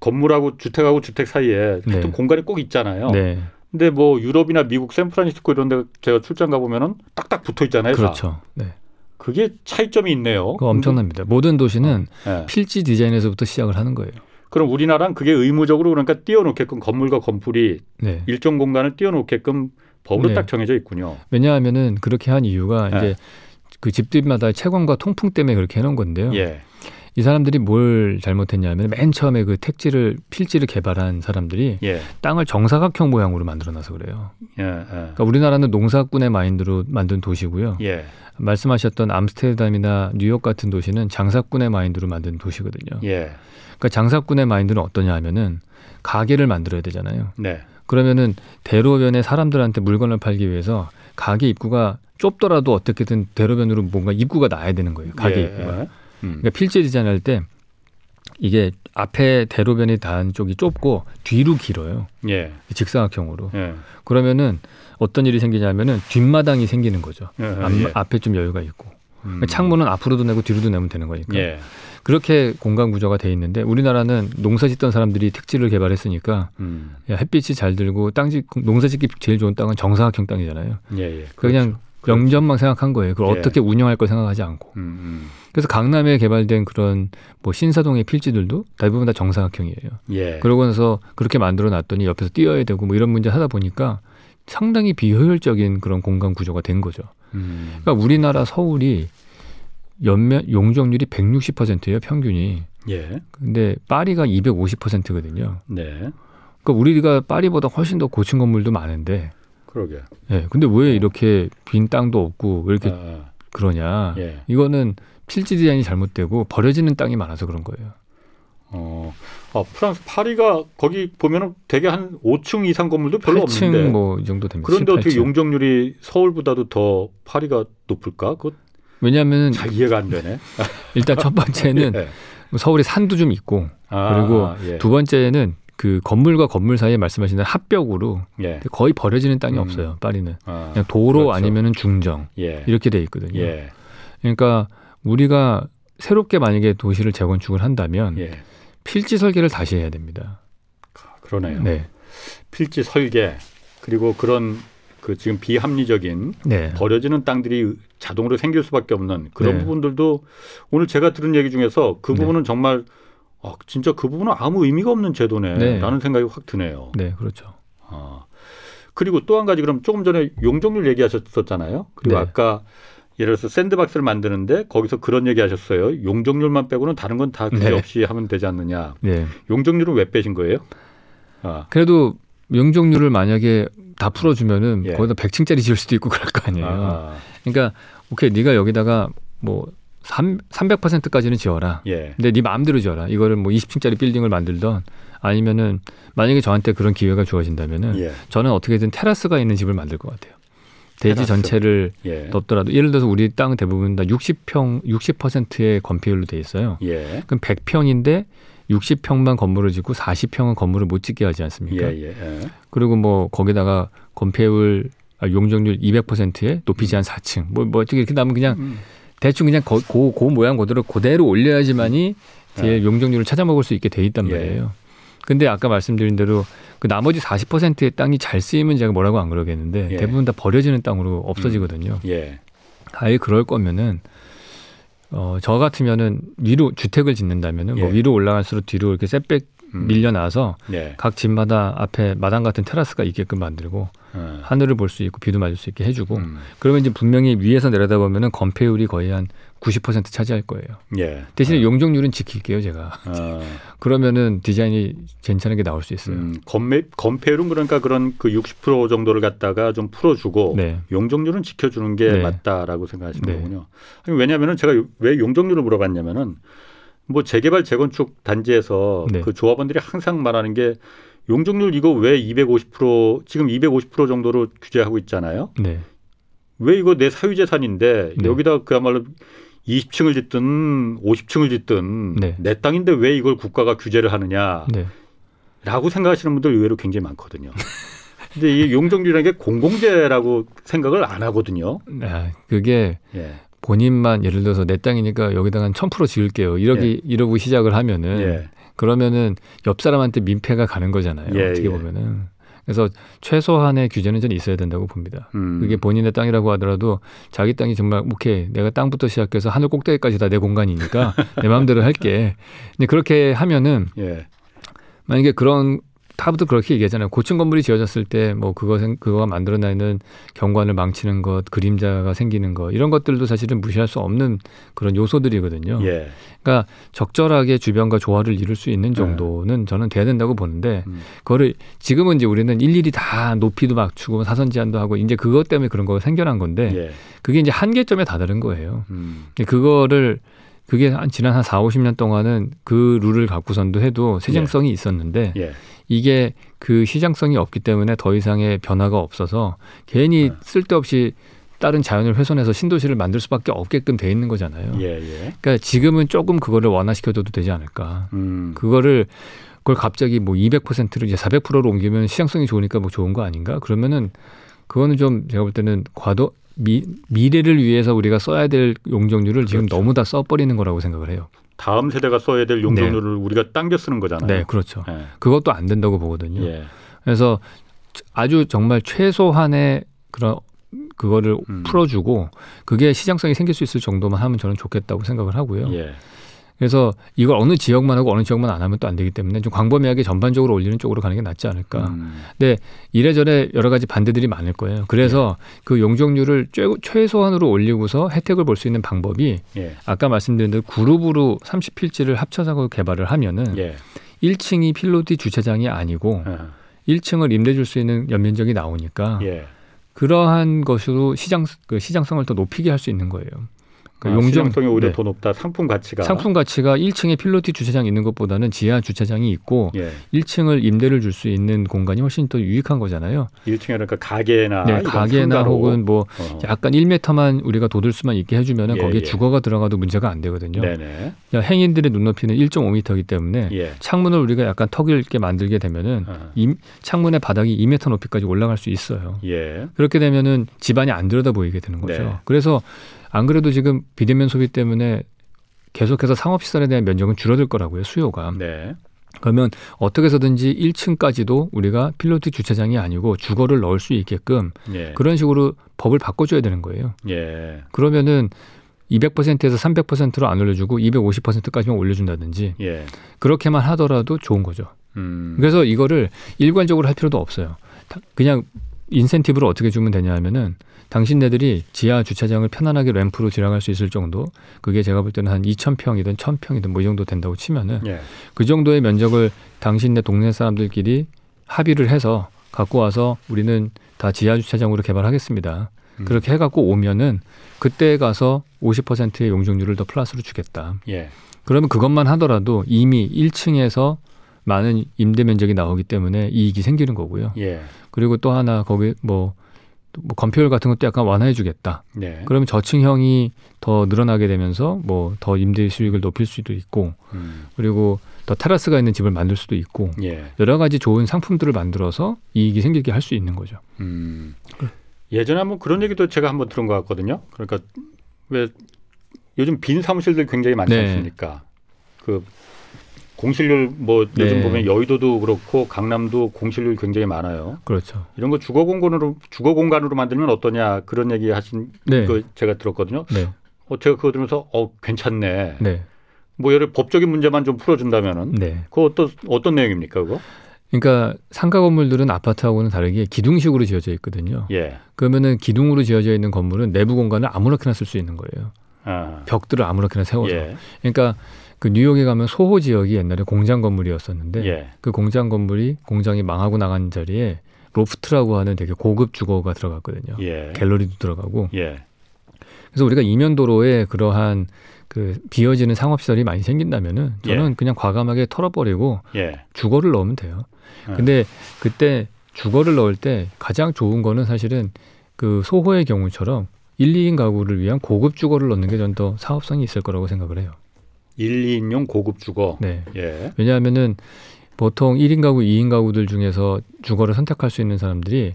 건물하고 주택하고 주택 사이에 네. 하여튼 공간이 꼭 있잖아요. 네, 근데 뭐 유럽이나 미국 샌프란시스코 이런 데 제가 출장 가 보면은 딱딱 붙어 있잖아요. 다. 그렇죠. 네, 그게 차이점이 있네요. 그거 엄청납니다. 모든 도시는 예. 필지 디자인에서부터 시작을 하는 거예요. 그럼 우리나라는 그게 의무적으로 그러니까 띄워놓게끔 건물과 건물이 네. 일정 공간을 띄워놓게끔 법으로 네. 딱 정해져 있군요. 왜냐하면은 그렇게 한 이유가 네. 이제 그 집들마다 채광과 통풍 때문에 그렇게 해놓은 건데요. 예. 이 사람들이 뭘 잘못했냐면 맨 처음에 그 택지를 필지를 개발한 사람들이 예. 땅을 정사각형 모양으로 만들어놔서 그래요. 예. 예. 그러니까 우리나라는 농사꾼의 마인드로 만든 도시고요. 예. 말씀하셨던 암스테르담이나 뉴욕 같은 도시는 장사꾼의 마인드로 만든 도시거든요. 예. 그러니까 장사꾼의 마인드는 어떠냐 하면은 가게를 만들어야 되잖아요. 네. 그러면은 대로변에 사람들한테 물건을 팔기 위해서 가게 입구가 좁더라도 어떻게든 대로변으로 뭔가 입구가 나야 되는 거예요. 가게 예. 입구가. 음. 그러니까 필지 디자인할 때 이게 앞에 대로변이 닿은 쪽이 좁고 뒤로 길어요. 예. 직사각형으로. 예. 그러면은 어떤 일이 생기냐면은 뒷마당이 생기는 거죠. 예. 앞, 예. 앞에 좀 여유가 있고. 음. 창문은 앞으로도 내고 뒤로도 내면 되는 거니까. 예. 그렇게 공간 구조가 돼 있는데 우리나라는 농사 짓던 사람들이 택지를 개발했으니까 음. 야, 햇빛이 잘 들고 땅짓 농사 짓기 제일 좋은 땅은 정사각형 땅이잖아요. 예. 예. 그냥 그렇죠. 영점만 생각한 거예요. 그걸 예. 어떻게 운영할 걸 생각하지 않고. 음. 음. 그래서 강남에 개발된 그런 뭐 신사동의 필지들도 대부분 다 정사각형이에요. 예. 그러고 나서 그렇게 만들어 놨더니 옆에서 띄어야 되고 뭐 이런 문제 하다 보니까 상당히 비효율적인 그런 공간 구조가 된 거죠. 음. 그러니까 우리나라 서울이 연면 용적률이 160%예요, 평균이. 예. 근데 파리가 250%거든요. 네. 그러니까 우리가 파리보다 훨씬 더 고층 건물도 많은데, 그러게. 예. 근데 왜 이렇게 빈 땅도 없고 왜 이렇게 아, 그러냐? 예. 이거는 필지 디자인이 잘못되고 버려지는 땅이 많아서 그런 거예요. 어. 아, 프랑스 파리가 거기 보면은 되게 한 5층 이상 건물도 별로 8층 없는데. 뭐이 정도 됩니다. 그런데 어떻게 18층. 용적률이 서울보다도 더 파리가 높을까? 그거 왜냐하면 잘 이해가 안 되네. 일단 첫 번째는 예. 서울에 산도 좀 있고 아, 그리고 예. 두 번째는 그 건물과 건물 사이에 말씀하신 대로 합벽으로 예. 거의 버려지는 땅이 음. 없어요. 파리는 아, 그냥 도로 그렇죠. 아니면은 중정 예. 이렇게 돼 있거든요. 예. 그러니까 우리가 새롭게 만약에 도시를 재건축을 한다면 예. 필지 설계를 다시 해야 됩니다. 그러네요. 네, 필지 설계 그리고 그런 그 지금 비합리적인 네, 버려지는 땅들이 자동으로 생길 수밖에 없는 그런 네. 부분들도 오늘 제가 들은 얘기 중에서 그 네. 부분은 정말 아, 진짜 그 부분은 아무 의미가 없는 제도네라는 네. 생각이 확 드네요. 네, 그렇죠. 아. 그리고 또 한 가지 그럼 조금 전에 용적률 얘기하셨었잖아요. 그리고 네. 아까 예를 들어서 샌드박스를 만드는데 거기서 그런 얘기 하셨어요. 용적률만 빼고는 다른 건 다 규제 네. 없이 하면 되지 않느냐. 네. 용적률을 왜 빼신 거예요? 아, 그래도 용적률을 만약에 다 풀어주면은 예. 거기다 100층짜리 지을 수도 있고 그럴 거 아니에요. 아, 그러니까 오케이 네가 여기다가 뭐 3, 300%까지는 지어라. 예. 근데 네 마음대로 지어라. 이거를 뭐 20층짜리 빌딩을 만들던 아니면은 만약에 저한테 그런 기회가 주어진다면은 예. 저는 어떻게든 테라스가 있는 집을 만들 것 같아요. 대지 테라스. 전체를 예. 덮더라도 예를 들어서 우리 땅 대부분 다 60평 60%의 건폐율로 돼 있어요. 예. 그럼 100평인데 60평만 건물을 짓고 40평은 건물을 못 짓게 하지 예. 않습니까? 예. 예. 그리고 뭐 거기다가 건폐율 아, 용적률 200%에 높이지 한 4층 뭐, 뭐 어떻게 이렇게 나면 그냥 음. 대충 그냥 고, 고, 고 모양 그대로 그대로 올려야지만이 제 네. 용적률을 찾아먹을 수 있게 돼 있단 예. 말이에요. 근데 아까 말씀드린 대로 그 나머지 40%의 땅이 잘 쓰이면 제가 뭐라고 안 그러겠는데 예. 대부분 다 버려지는 땅으로 없어지거든요. 예. 아예 그럴 거면은 어, 저 같으면은 위로 주택을 짓는다면은 뭐 예. 위로 올라갈수록 뒤로 이렇게 셋백 음. 밀려나서 예. 각 집마다 앞에 마당 같은 테라스가 있게끔 만들고 어. 하늘을 볼 수 있고 비도 맞을 수 있게 해주고 음. 그러면 이제 분명히 위에서 내려다보면은 건폐율이 거의 한 90% 차지할 거예요. 예. 대신에 어. 용적률은 지킬게요, 제가. 어. 그러면은 디자인이 괜찮은 게 나올 수 있어요. 음, 건매, 건폐율은 그러니까 그런 그 60% 정도를 갖다가 좀 풀어주고 네. 용적률은 지켜주는 게 네. 맞다라고 생각하시는 네. 거군요. 아니, 왜냐하면은 제가 요- 왜 용적률을 물어봤냐면은 뭐 재개발 재건축 단지에서 네. 그 조합원들이 항상 말하는 게 용적률 이거 왜 250% 지금 250% 정도로 규제하고 있잖아요. 네. 왜 이거 내 사유 재산인데 네. 여기다 그야말로 20층을 짓든 50층을 짓든 네. 내 땅인데 왜 이걸 국가가 규제를 하느냐. 네. 라고 생각하시는 분들 의외로 굉장히 많거든요. 근데 이 용적률이라는 게 공공재라고 생각을 안 하거든요. 아, 그게 예. 본인만 예를 들어서 내 땅이니까 여기다가 한 1000% 지을게요. 이러기 이러고 시작을 하면은 예. 그러면은 옆 사람한테 민폐가 가는 거잖아요. 예, 어떻게 예. 보면은. 그래서 최소한의 규제는 전 있어야 된다고 봅니다. 음. 그게 본인의 땅이라고 하더라도 자기 땅이 정말 오케이 내가 땅부터 시작해서 하늘 꼭대기까지 다 내 공간이니까 내 마음대로 할게. 근데 그렇게 하면은 예. 만약에 그런 다부터 그렇게 얘기하잖아요. 고층 건물이 지어졌을 때 뭐 그거 생 그거가 만들어내는 경관을 망치는 것, 그림자가 생기는 것 이런 것들도 사실은 무시할 수 없는 그런 요소들이거든요. 예. 그러니까 적절하게 주변과 조화를 이룰 수 있는 정도는 저는 돼야 된다고 보는데 음. 그거를 지금은 이제 우리는 일일이 다 높이도 맞추고 사선 제한도 하고 이제 그것 때문에 그런 거가 생겨난 건데 예. 그게 이제 한계점에 다다른 거예요. 음. 그거를 그게 한 지난 한 4, 50년 동안은 그 룰을 갖고선도 해도 세정성이 있었는데 예. 이게 그 시장성이 없기 때문에 더 이상의 변화가 없어서 괜히 네. 쓸데없이 다른 자연을 훼손해서 신도시를 만들 수밖에 없게끔 돼 있는 거잖아요. 예. 예. 그러니까 지금은 조금 그거를 완화시켜줘도 되지 않을까. 음. 그거를 그걸 갑자기 뭐 200%로 이제 400%로 옮기면 시장성이 좋으니까 뭐 좋은 거 아닌가? 그러면은 그거는 좀 제가 볼 때는 과도 미, 미래를 위해서 우리가 써야 될 용적률을 지금 그렇죠. 너무 다 써버리는 거라고 생각을 해요. 다음 세대가 써야 될 용적률을 우리가 당겨 쓰는 거잖아요. 네, 그렇죠. 예. 그것도 안 된다고 보거든요. 예. 그래서 아주 정말 최소한의 그런 그거를 음. 풀어주고 그게 시장성이 생길 수 있을 정도만 하면 저는 좋겠다고 생각을 하고요. 예. 그래서 이걸 어느 지역만 하고 어느 지역만 안 하면 또 안 되기 때문에 좀 광범위하게 전반적으로 올리는 쪽으로 가는 게 낫지 않을까. 음. 이래저래 여러 가지 반대들이 많을 거예요. 그래서 그 용적률을 최, 최소한으로 올리고서 혜택을 볼 수 있는 방법이 예. 아까 말씀드린 대로 그룹으로 30필지를 합쳐서 개발을 하면은 예. 1층이 필로티 주차장이 아니고 어. 1층을 임대 줄 수 있는 연면적이 나오니까 예. 그러한 것으로 시장 그 시장성을 더 높이게 할 수 있는 거예요. 그 아, 용적- 시장성이 오히려 네. 더 높다. 상품 가치가. 상품 가치가 1층에 필로티 주차장 있는 것보다는 지하 주차장이 있고 예. 1층을 임대를 줄 수 있는 공간이 훨씬 더 유익한 거잖아요. 1층에 그러니까 가게나 네, 가게나. 혹은 뭐 어. 약간 1m만 우리가 돋을 수만 있게 해주면은 예, 거기에 예. 주거가 들어가도 문제가 안 되거든요. 네네. 행인들의 눈높이는 1.5m이기 때문에 예. 창문을 우리가 약간 턱을 있게 만들게 되면은 어. 이, 창문의 바닥이 2m 높이까지 올라갈 수 있어요. 예. 그렇게 되면은 집안이 안 들여다 보이게 되는 거죠. 네. 그래서 안 그래도 지금 비대면 소비 때문에 계속해서 상업 시설에 대한 면적은 줄어들 거라고요, 수요가. 네. 그러면 어떻게 해서든지 1층까지도 우리가 필로티 주차장이 아니고 주거를 넣을 수 있게끔 예. 그런 식으로 법을 바꿔줘야 되는 거예요. 예. 그러면은 200%에서 300%로 안 올려주고 250%까지만 올려준다든지 예. 그렇게만 하더라도 좋은 거죠. 음. 그래서 이거를 일관적으로 할 필요도 없어요. 다- 그냥 인센티브를 어떻게 주면 되냐 하면은 당신네들이 지하 주차장을 편안하게 램프로 지나갈 수 있을 정도 그게 제가 볼 때는 한 2,000평이든 1,000평이든 뭐 이 정도 된다고 치면은 예. 그 정도의 면적을 당신네 동네 사람들끼리 합의를 해서 갖고 와서 우리는 다 지하 주차장으로 개발하겠습니다. 음. 그렇게 해갖고 오면은 그때 가서 50%의 용적률을 더 플러스로 주겠다. 예. 그러면 그것만 하더라도 이미 1층에서 많은 임대 면적이 나오기 때문에 이익이 생기는 거고요. 예. 그리고 또 하나 거기 뭐, 또뭐 건폐율 같은 것도 약간 완화해 주겠다. 네. 그러면 저층형이 더 늘어나게 되면서 뭐 더 임대 수익을 높일 수도 있고 음. 그리고 더 테라스가 있는 집을 만들 수도 있고 예. 여러 가지 좋은 상품들을 만들어서 이익이 생기게 할 수 있는 거죠. 음. 예전에 한번 그런 얘기도 제가 한번 들은 것 같거든요. 그러니까 왜 요즘 빈 사무실들 굉장히 많지 네. 않습니까? 그 공실률 뭐 네. 요즘 보면 여의도도 그렇고 강남도 공실률 굉장히 많아요. 그렇죠. 이런 거 주거 공간으로 주거 공간으로 만들면 어떠냐 그런 얘기 하신 네. 거 제가 들었거든요. 네. 어 제가 그거 들으면서 어 괜찮네. 네. 뭐 여러 법적인 문제만 좀 풀어준다면은 네. 그거 어떤 어떤 내용입니까 그거? 그러니까 상가 건물들은 아파트하고는 다르게 기둥식으로 지어져 있거든요. 예. 그러면은 기둥으로 지어져 있는 건물은 내부 공간을 아무렇게나 쓸 수 있는 거예요. 아. 벽들을 아무렇게나 세워서. 예. 그러니까 그 뉴욕에 가면 소호 지역이 옛날에 공장 건물이었었는데 예. 그 공장 건물이 공장이 망하고 나간 자리에 로프트라고 하는 되게 고급 주거가 들어갔거든요. 예. 갤러리도 들어가고 예. 그래서 우리가 이면도로에 그러한 그 비어지는 상업시설이 많이 생긴다면은 저는 예. 그냥 과감하게 털어버리고 예. 주거를 넣으면 돼요. 예. 근데 그때 주거를 넣을 때 가장 좋은 거는 사실은 그 소호의 경우처럼 1, 2인 가구를 위한 고급 주거를 넣는 게 전 더 사업성이 있을 거라고 생각을 해요. 1, 2인용 고급 주거. 네. 예. 왜냐하면은 보통 1인 가구, 2인 가구들 중에서 주거를 선택할 수 있는 사람들이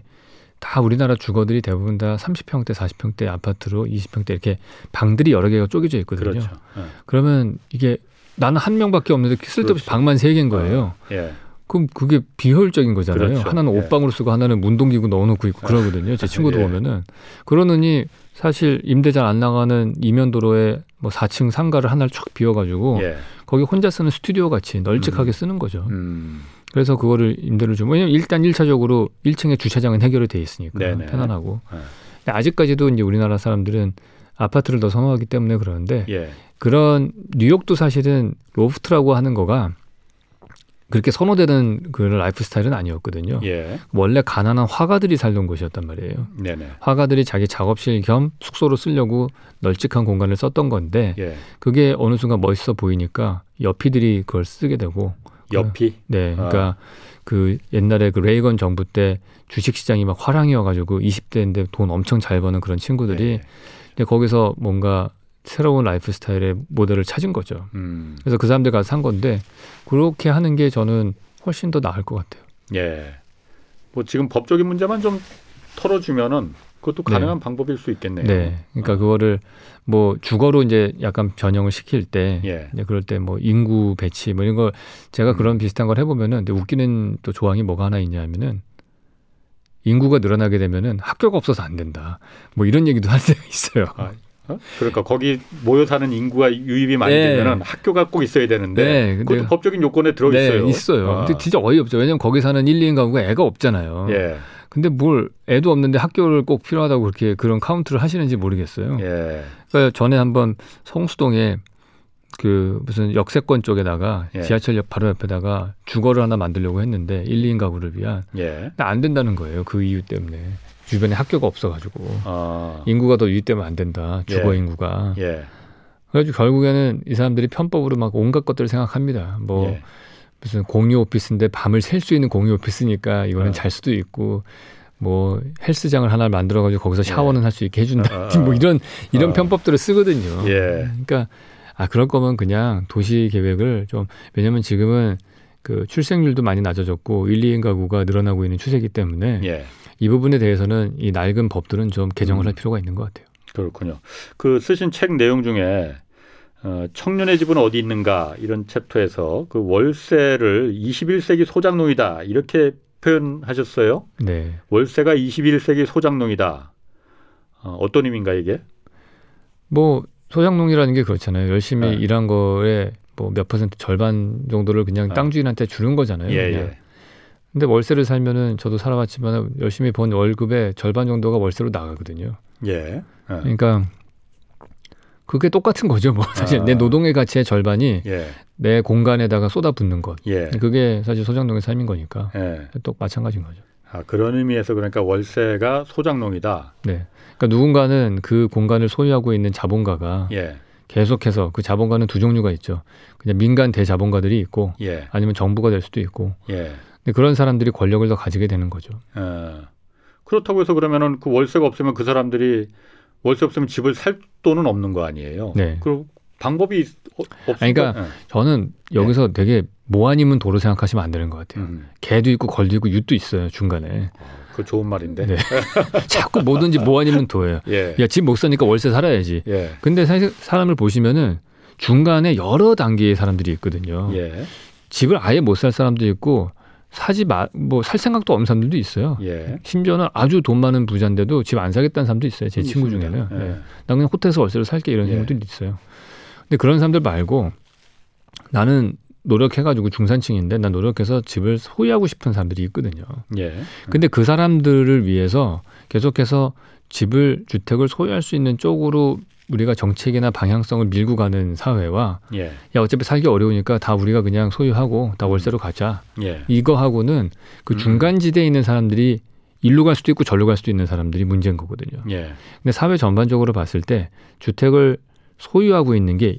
다 우리나라 주거들이 대부분 다 30평대, 40평대 아파트로 20평대 이렇게 방들이 여러 개가 쪼개져 있거든요. 그렇죠. 예. 그러면 이게 나는 한 명밖에 없는데 쓸데없이 그렇죠. 방만 세 개인 거예요. 예. 그럼 그게 비효율적인 거잖아요. 그렇죠. 하나는 예. 옷방으로 쓰고 하나는 문동기구 넣어놓고 있고 그러거든요. 제 친구도 예. 보면은 그러느니 사실 임대 잘 안 나가는 이면 도로에 뭐 4층 상가를 하나를 쫙 비워가지고 예. 거기 혼자 쓰는 스튜디오 같이 널찍하게 쓰는 거죠. 음. 그래서 그거를 임대를 주면 왜냐면 일단 1차적으로 1층에 주차장은 해결이 돼 있으니까 네네. 편안하고. 네. 근데 아직까지도 이제 우리나라 사람들은 아파트를 더 선호하기 때문에 그러는데 예. 그런 뉴욕도 사실은 loft라고 하는 거가 그렇게 선호되는 그 라이프 스타일은 아니었거든요. 예. 원래 가난한 화가들이 살던 곳이었단 말이에요. 네네. 화가들이 자기 작업실 겸 숙소로 쓰려고 널찍한 공간을 썼던 건데 예. 그게 어느 순간 멋있어 보이니까 여피들이 그걸 쓰게 되고 여피. 네, 아. 그러니까 그 옛날에 그 레이건 정부 때 주식 시장이 막 활황이어가지고 20대인데 돈 엄청 잘 버는 그런 친구들이 예. 근데 거기서 뭔가 새로운 라이프 스타일의 모델을 찾은 거죠. 음. 그래서 그 사람들 가서 산 건데 그렇게 하는 게 저는 훨씬 더 나을 것 같아요. 예. 뭐 지금 법적인 문제만 좀 털어주면은 그것도 네. 가능한 방법일 수 있겠네요. 네, 그러니까 어. 그거를 뭐 주거로 이제 약간 변형을 시킬 때, 예. 네, 그럴 때 뭐 인구 배치 뭐 이런 거 제가 음. 그런 비슷한 걸 해보면은 근데 웃기는 또 조항이 뭐가 하나 있냐면은 인구가 늘어나게 되면은 학교가 없어서 안 된다. 뭐 이런 얘기도 할 때가 있어요. 아, 어? 그러니까 거기 모여 사는 인구가 유입이 많이 네. 되면은 학교가 꼭 있어야 되는데 네, 그것도 법적인 요건에 들어 있어요. 네, 있어요. 아. 근데 진짜 어이없죠. 왜냐면 거기 사는 1, 2인 가구가 애가 없잖아요. 예. 근데 뭘 애도 없는데 학교를 꼭 필요하다고 그렇게 그런 카운트를 하시는지 모르겠어요. 예. 그러니까 전에 한번 성수동에 그 무슨 역세권 쪽에다가 예. 지하철역 바로 옆에다가 주거를 하나 만들려고 했는데 1, 2인 가구를 위한 예. 안 된다는 거예요. 그 이유 때문에 주변에 학교가 없어가지고 어. 인구가 더 유입되면 안 된다. 주거 예. 인구가. 예. 그래가지고 결국에는 이 사람들이 편법으로 막 온갖 것들을 생각합니다. 뭐 예. 무슨 공유 오피스인데 밤을 셀 수 있는 공유 오피스니까 이거는 어. 잘 수도 있고 뭐 헬스장을 하나 만들어 가지고 거기서 샤워는 할 수 있게 해준다. 어, 어, 뭐 이런 이런 어. 편법들을 쓰거든요. 예. 그러니까 아 그럴 거면 그냥 도시 계획을 좀 왜냐면 지금은 그 출생률도 많이 낮아졌고 1, 2인 가구가 늘어나고 있는 추세이기 때문에 예. 이 부분에 대해서는 이 낡은 법들은 좀 개정을 음. 할 필요가 있는 것 같아요. 그렇군요. 그 쓰신 책 내용 중에 어, 청년의 집은 어디 있는가 이런 챕터에서 그 월세를 21세기 소장농이다 이렇게 표현하셨어요. 네. 월세가 21세기 소장농이다. 어, 어떤 의미인가 이게? 뭐 소장농이라는 게 그렇잖아요. 열심히 네. 일한 거에 뭐 몇 퍼센트 절반 정도를 그냥 아. 땅 주인한테 주는 거잖아요. 예, 그냥. 예. 근데 월세를 살면은 저도 살아봤지만 열심히 번 월급의 절반 정도가 월세로 나가거든요. 예. 예. 그러니까 그게 똑같은 거죠. 뭐 사실 아. 내 노동의 가치의 절반이 예. 내 공간에다가 쏟아붓는 것. 예. 그게 사실 소장농의 삶인 거니까 예. 또 마찬가지인 거죠. 아, 그런 의미에서 그러니까 월세가 소장농이다. 네. 그러니까 누군가는 그 공간을 소유하고 있는 자본가가 예. 계속해서 그 자본가는 두 종류가 있죠. 그냥 민간 대자본가들이 있고 예. 아니면 정부가 될 수도 있고. 예. 근데 그런 사람들이 권력을 더 가지게 되는 거죠. 어. 그렇다고 해서 그러면은 그 월세가 없으면 그 사람들이 월세 없으면 집을 살 돈은 없는 거 아니에요. 네. 그 방법이 있- 어, 없으니까. 아니, 그러니까 저는 여기서 되게 뭐 아니면 도로 생각하시면 안 되는 것 같아요. 음. 개도 있고 걸도 있고 윷도 있어요 중간에. 그 좋은 말인데. 네. 자꾸 뭐든지 뭐 아니면 도예요. 예. 야집 못 사니까 월세 살아야지. 예. 근데 사실 사람을 보시면은 중간에 여러 단계의 사람들이 있거든요. 예. 집을 아예 못 살 사람도 있고 사지 마 뭐 살 생각도 없는 사람들도 있어요. 예. 심지어는 아주 돈 많은 부자인데도 집 안 사겠다는 사람도 있어요. 제 친구 있습니다. 중에는. 예. 네. 나 그냥 호텔에서 월세로 살게 이런 예. 친구들이 있어요. 근데 그런 사람들 말고 나는 노력해가지고 중산층인데 난 노력해서 집을 소유하고 싶은 사람들이 있거든요. 예. 근데 그 사람들을 위해서 계속해서 집을 주택을 소유할 수 있는 쪽으로 우리가 정책이나 방향성을 밀고 가는 사회와 예. 야 어차피 살기 어려우니까 다 우리가 그냥 소유하고 다 월세로 가자 예. 이거하고는 그 음. 중간 지대에 있는 사람들이 일로 갈 수도 있고 절로 갈 수도 있는 사람들이 문제인 거거든요. 예. 근데 사회 전반적으로 봤을 때 주택을 소유하고 있는 게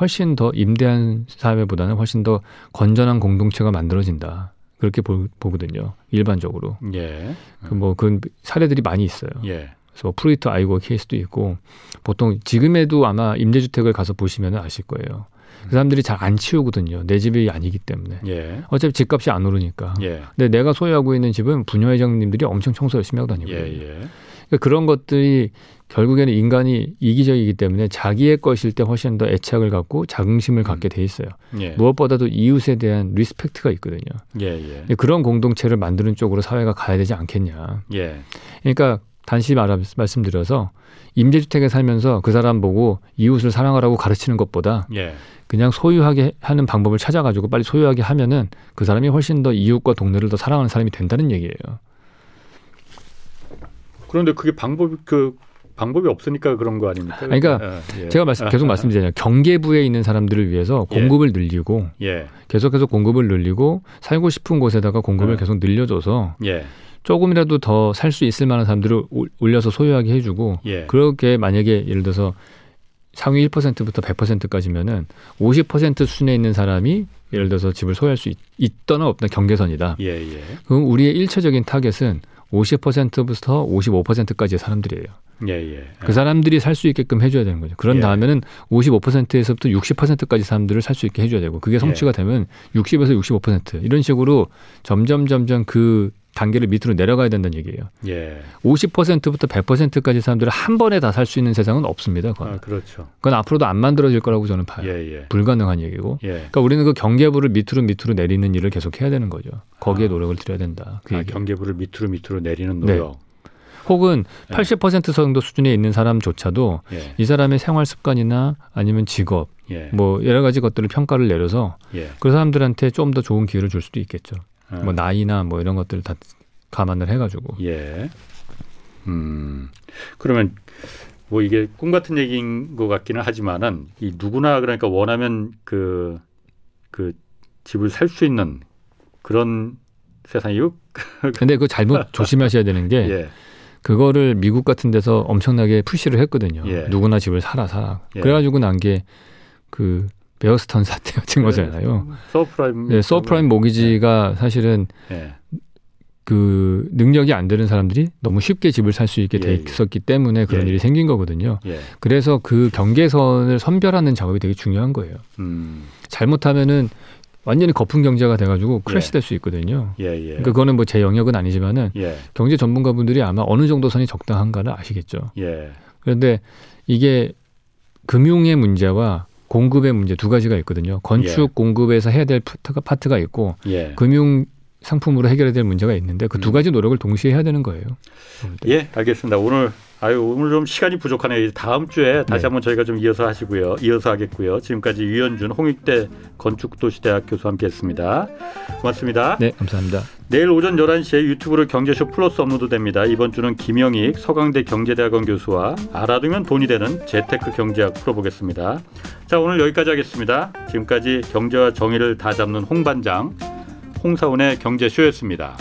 훨씬 더 임대한 사회보다는 훨씬 더 건전한 공동체가 만들어진다. 그렇게 보, 보거든요. 일반적으로. 예. 그 뭐그 사례들이 많이 있어요. 예. 그래서 뭐 프로이트 아이고 케이스도 있고 보통 지금에도 아마 임대주택을 가서 보시면 아실 거예요. 그 사람들이 잘 안 치우거든요. 내 집이 아니기 때문에. 예. 어차피 집값이 안 오르니까. 예. 근데 내가 소유하고 있는 집은 부녀회장님들이 엄청 청소 열심히 하고 다니거든요. 예. 예. 그러니까 그런 것들이 결국에는 인간이 이기적이기 때문에 자기의 것일 때 훨씬 더 애착을 갖고 자긍심을 음. 갖게 돼 있어요. 예. 무엇보다도 이웃에 대한 respect가 있거든요. 예. 예. 근데 그런 공동체를 만드는 쪽으로 사회가 가야 되지 않겠냐. 예. 그러니까 단시 말, 말씀드려서 임대주택에 살면서 그 사람 보고 이웃을 사랑하라고 가르치는 것보다 예. 그냥 소유하게 하는 방법을 찾아가지고 빨리 소유하게 하면은 그 사람이 훨씬 더 이웃과 동네를 더 사랑하는 사람이 된다는 얘기예요. 그런데 그게 방법이 그 방법이 없으니까 그런 거 아닙니까? 그러니까 예. 예. 제가 말씀, 계속 말씀드리잖아요. 경계부에 있는 사람들을 위해서 예. 공급을 늘리고 예. 계속해서 공급을 늘리고 살고 싶은 곳에다가 공급을 네. 계속 늘려줘서 예. 조금이라도 더 살 수 있을 만한 사람들을 올- 올려서 소유하게 해주고 예. 그렇게 만약에 예를 들어서 상위 1%부터 100%까지면은 50% 수준에 있는 사람이 예를 들어서 집을 소유할 수 있, 있거나 없거나 경계선이다. 예. 예. 그럼 우리의 일차적인 타겟은 50%부터 55%까지의 사람들이에요. 예. 예. 그 사람들이 살 수 있게끔 해줘야 되는 거죠. 그런 예. 다음에는 55%에서부터 60%까지 사람들을 살 수 있게 해줘야 되고 그게 성취가 예. 되면 60에서 65% 이런 식으로 점점 점점 그 단계를 밑으로 내려가야 된다는 얘기예요. 예. 50%부터 100%까지 사람들을 한 번에 다 살 수 있는 세상은 없습니다. 그건. 아, 그렇죠. 그건 앞으로도 안 만들어질 거라고 저는 봐요. 예. 예. 불가능한 얘기고. 예. 그러니까 우리는 그 경계부를 밑으로 밑으로 내리는 일을 계속 해야 되는 거죠. 거기에 아. 노력을 들여야 된다. 그 아. 경계부를 밑으로 밑으로 내리는 네. 노력. 혹은 예. 80% 정도 수준에 있는 사람조차도 예. 이 사람의 생활 습관이나 아니면 직업 예. 뭐 여러 가지 것들을 평가를 내려서 예. 그 사람들한테 좀 더 좋은 기회를 줄 수도 있겠죠. 어. 뭐 나이나 뭐 이런 것들을 다 감안을 해가지고. 예. 음. 그러면 뭐 이게 꿈 같은 얘기인 것 같기는 하지만은 이 누구나 그러니까 원하면 그그 집을 살 수 있는 그런 세상이요. 근데 그거 잘못 조심하셔야 되는 게 예. 그거를 미국 같은 데서 엄청나게 push를 했거든요. 예. 누구나 집을 사라 사라. 예. 그래가지고 난 게 그 베어스턴 사태 같은 거잖아요. 서브프라임. 네, 서브프라임 모기지가 사실은 예. 그 능력이 안 되는 사람들이 너무 쉽게 집을 살 수 있게 예, 돼 예. 있었기 때문에 그런 예, 일이 예. 생긴 거거든요. 예. 그래서 그 경계선을 선별하는 작업이 되게 중요한 거예요. 음. 잘못하면은 완전히 거품 경제가 돼가지고 crash 될수 있거든요. 예. 예. 그러니까 그거는 뭐 제 영역은 아니지만은 예. 경제 전문가분들이 아마 어느 정도 선이 적당한가를 아시겠죠. 예. 그런데 이게 금융의 문제와 공급의 문제 두 가지가 있거든요. 건축 예. 공급에서 해야 될 파트가, 파트가 있고 예. 금융 상품으로 해결해야 될 문제가 있는데 그두 음. 가지 노력을 동시에 해야 되는 거예요. 예, 알겠습니다. 오늘 아유 오늘 좀 시간이 부족하네요. 다음 주에 다시 네. 한번 저희가 좀 이어서 하시고요. 이어서 하겠고요. 지금까지 유현준 홍익대 건축도시대학 교수와 함께했습니다. 고맙습니다. 네, 감사합니다. 내일 오전 11시에 유튜브로 경제쇼 플러스 업로드됩니다. 이번 주는 김영익 서강대 경제대학원 교수와 알아두면 돈이 되는 재테크 경제학 풀어보겠습니다. 자 오늘 여기까지 하겠습니다. 지금까지 경제와 정의를 다 잡는 홍반장 홍사원의 경제쇼였습니다.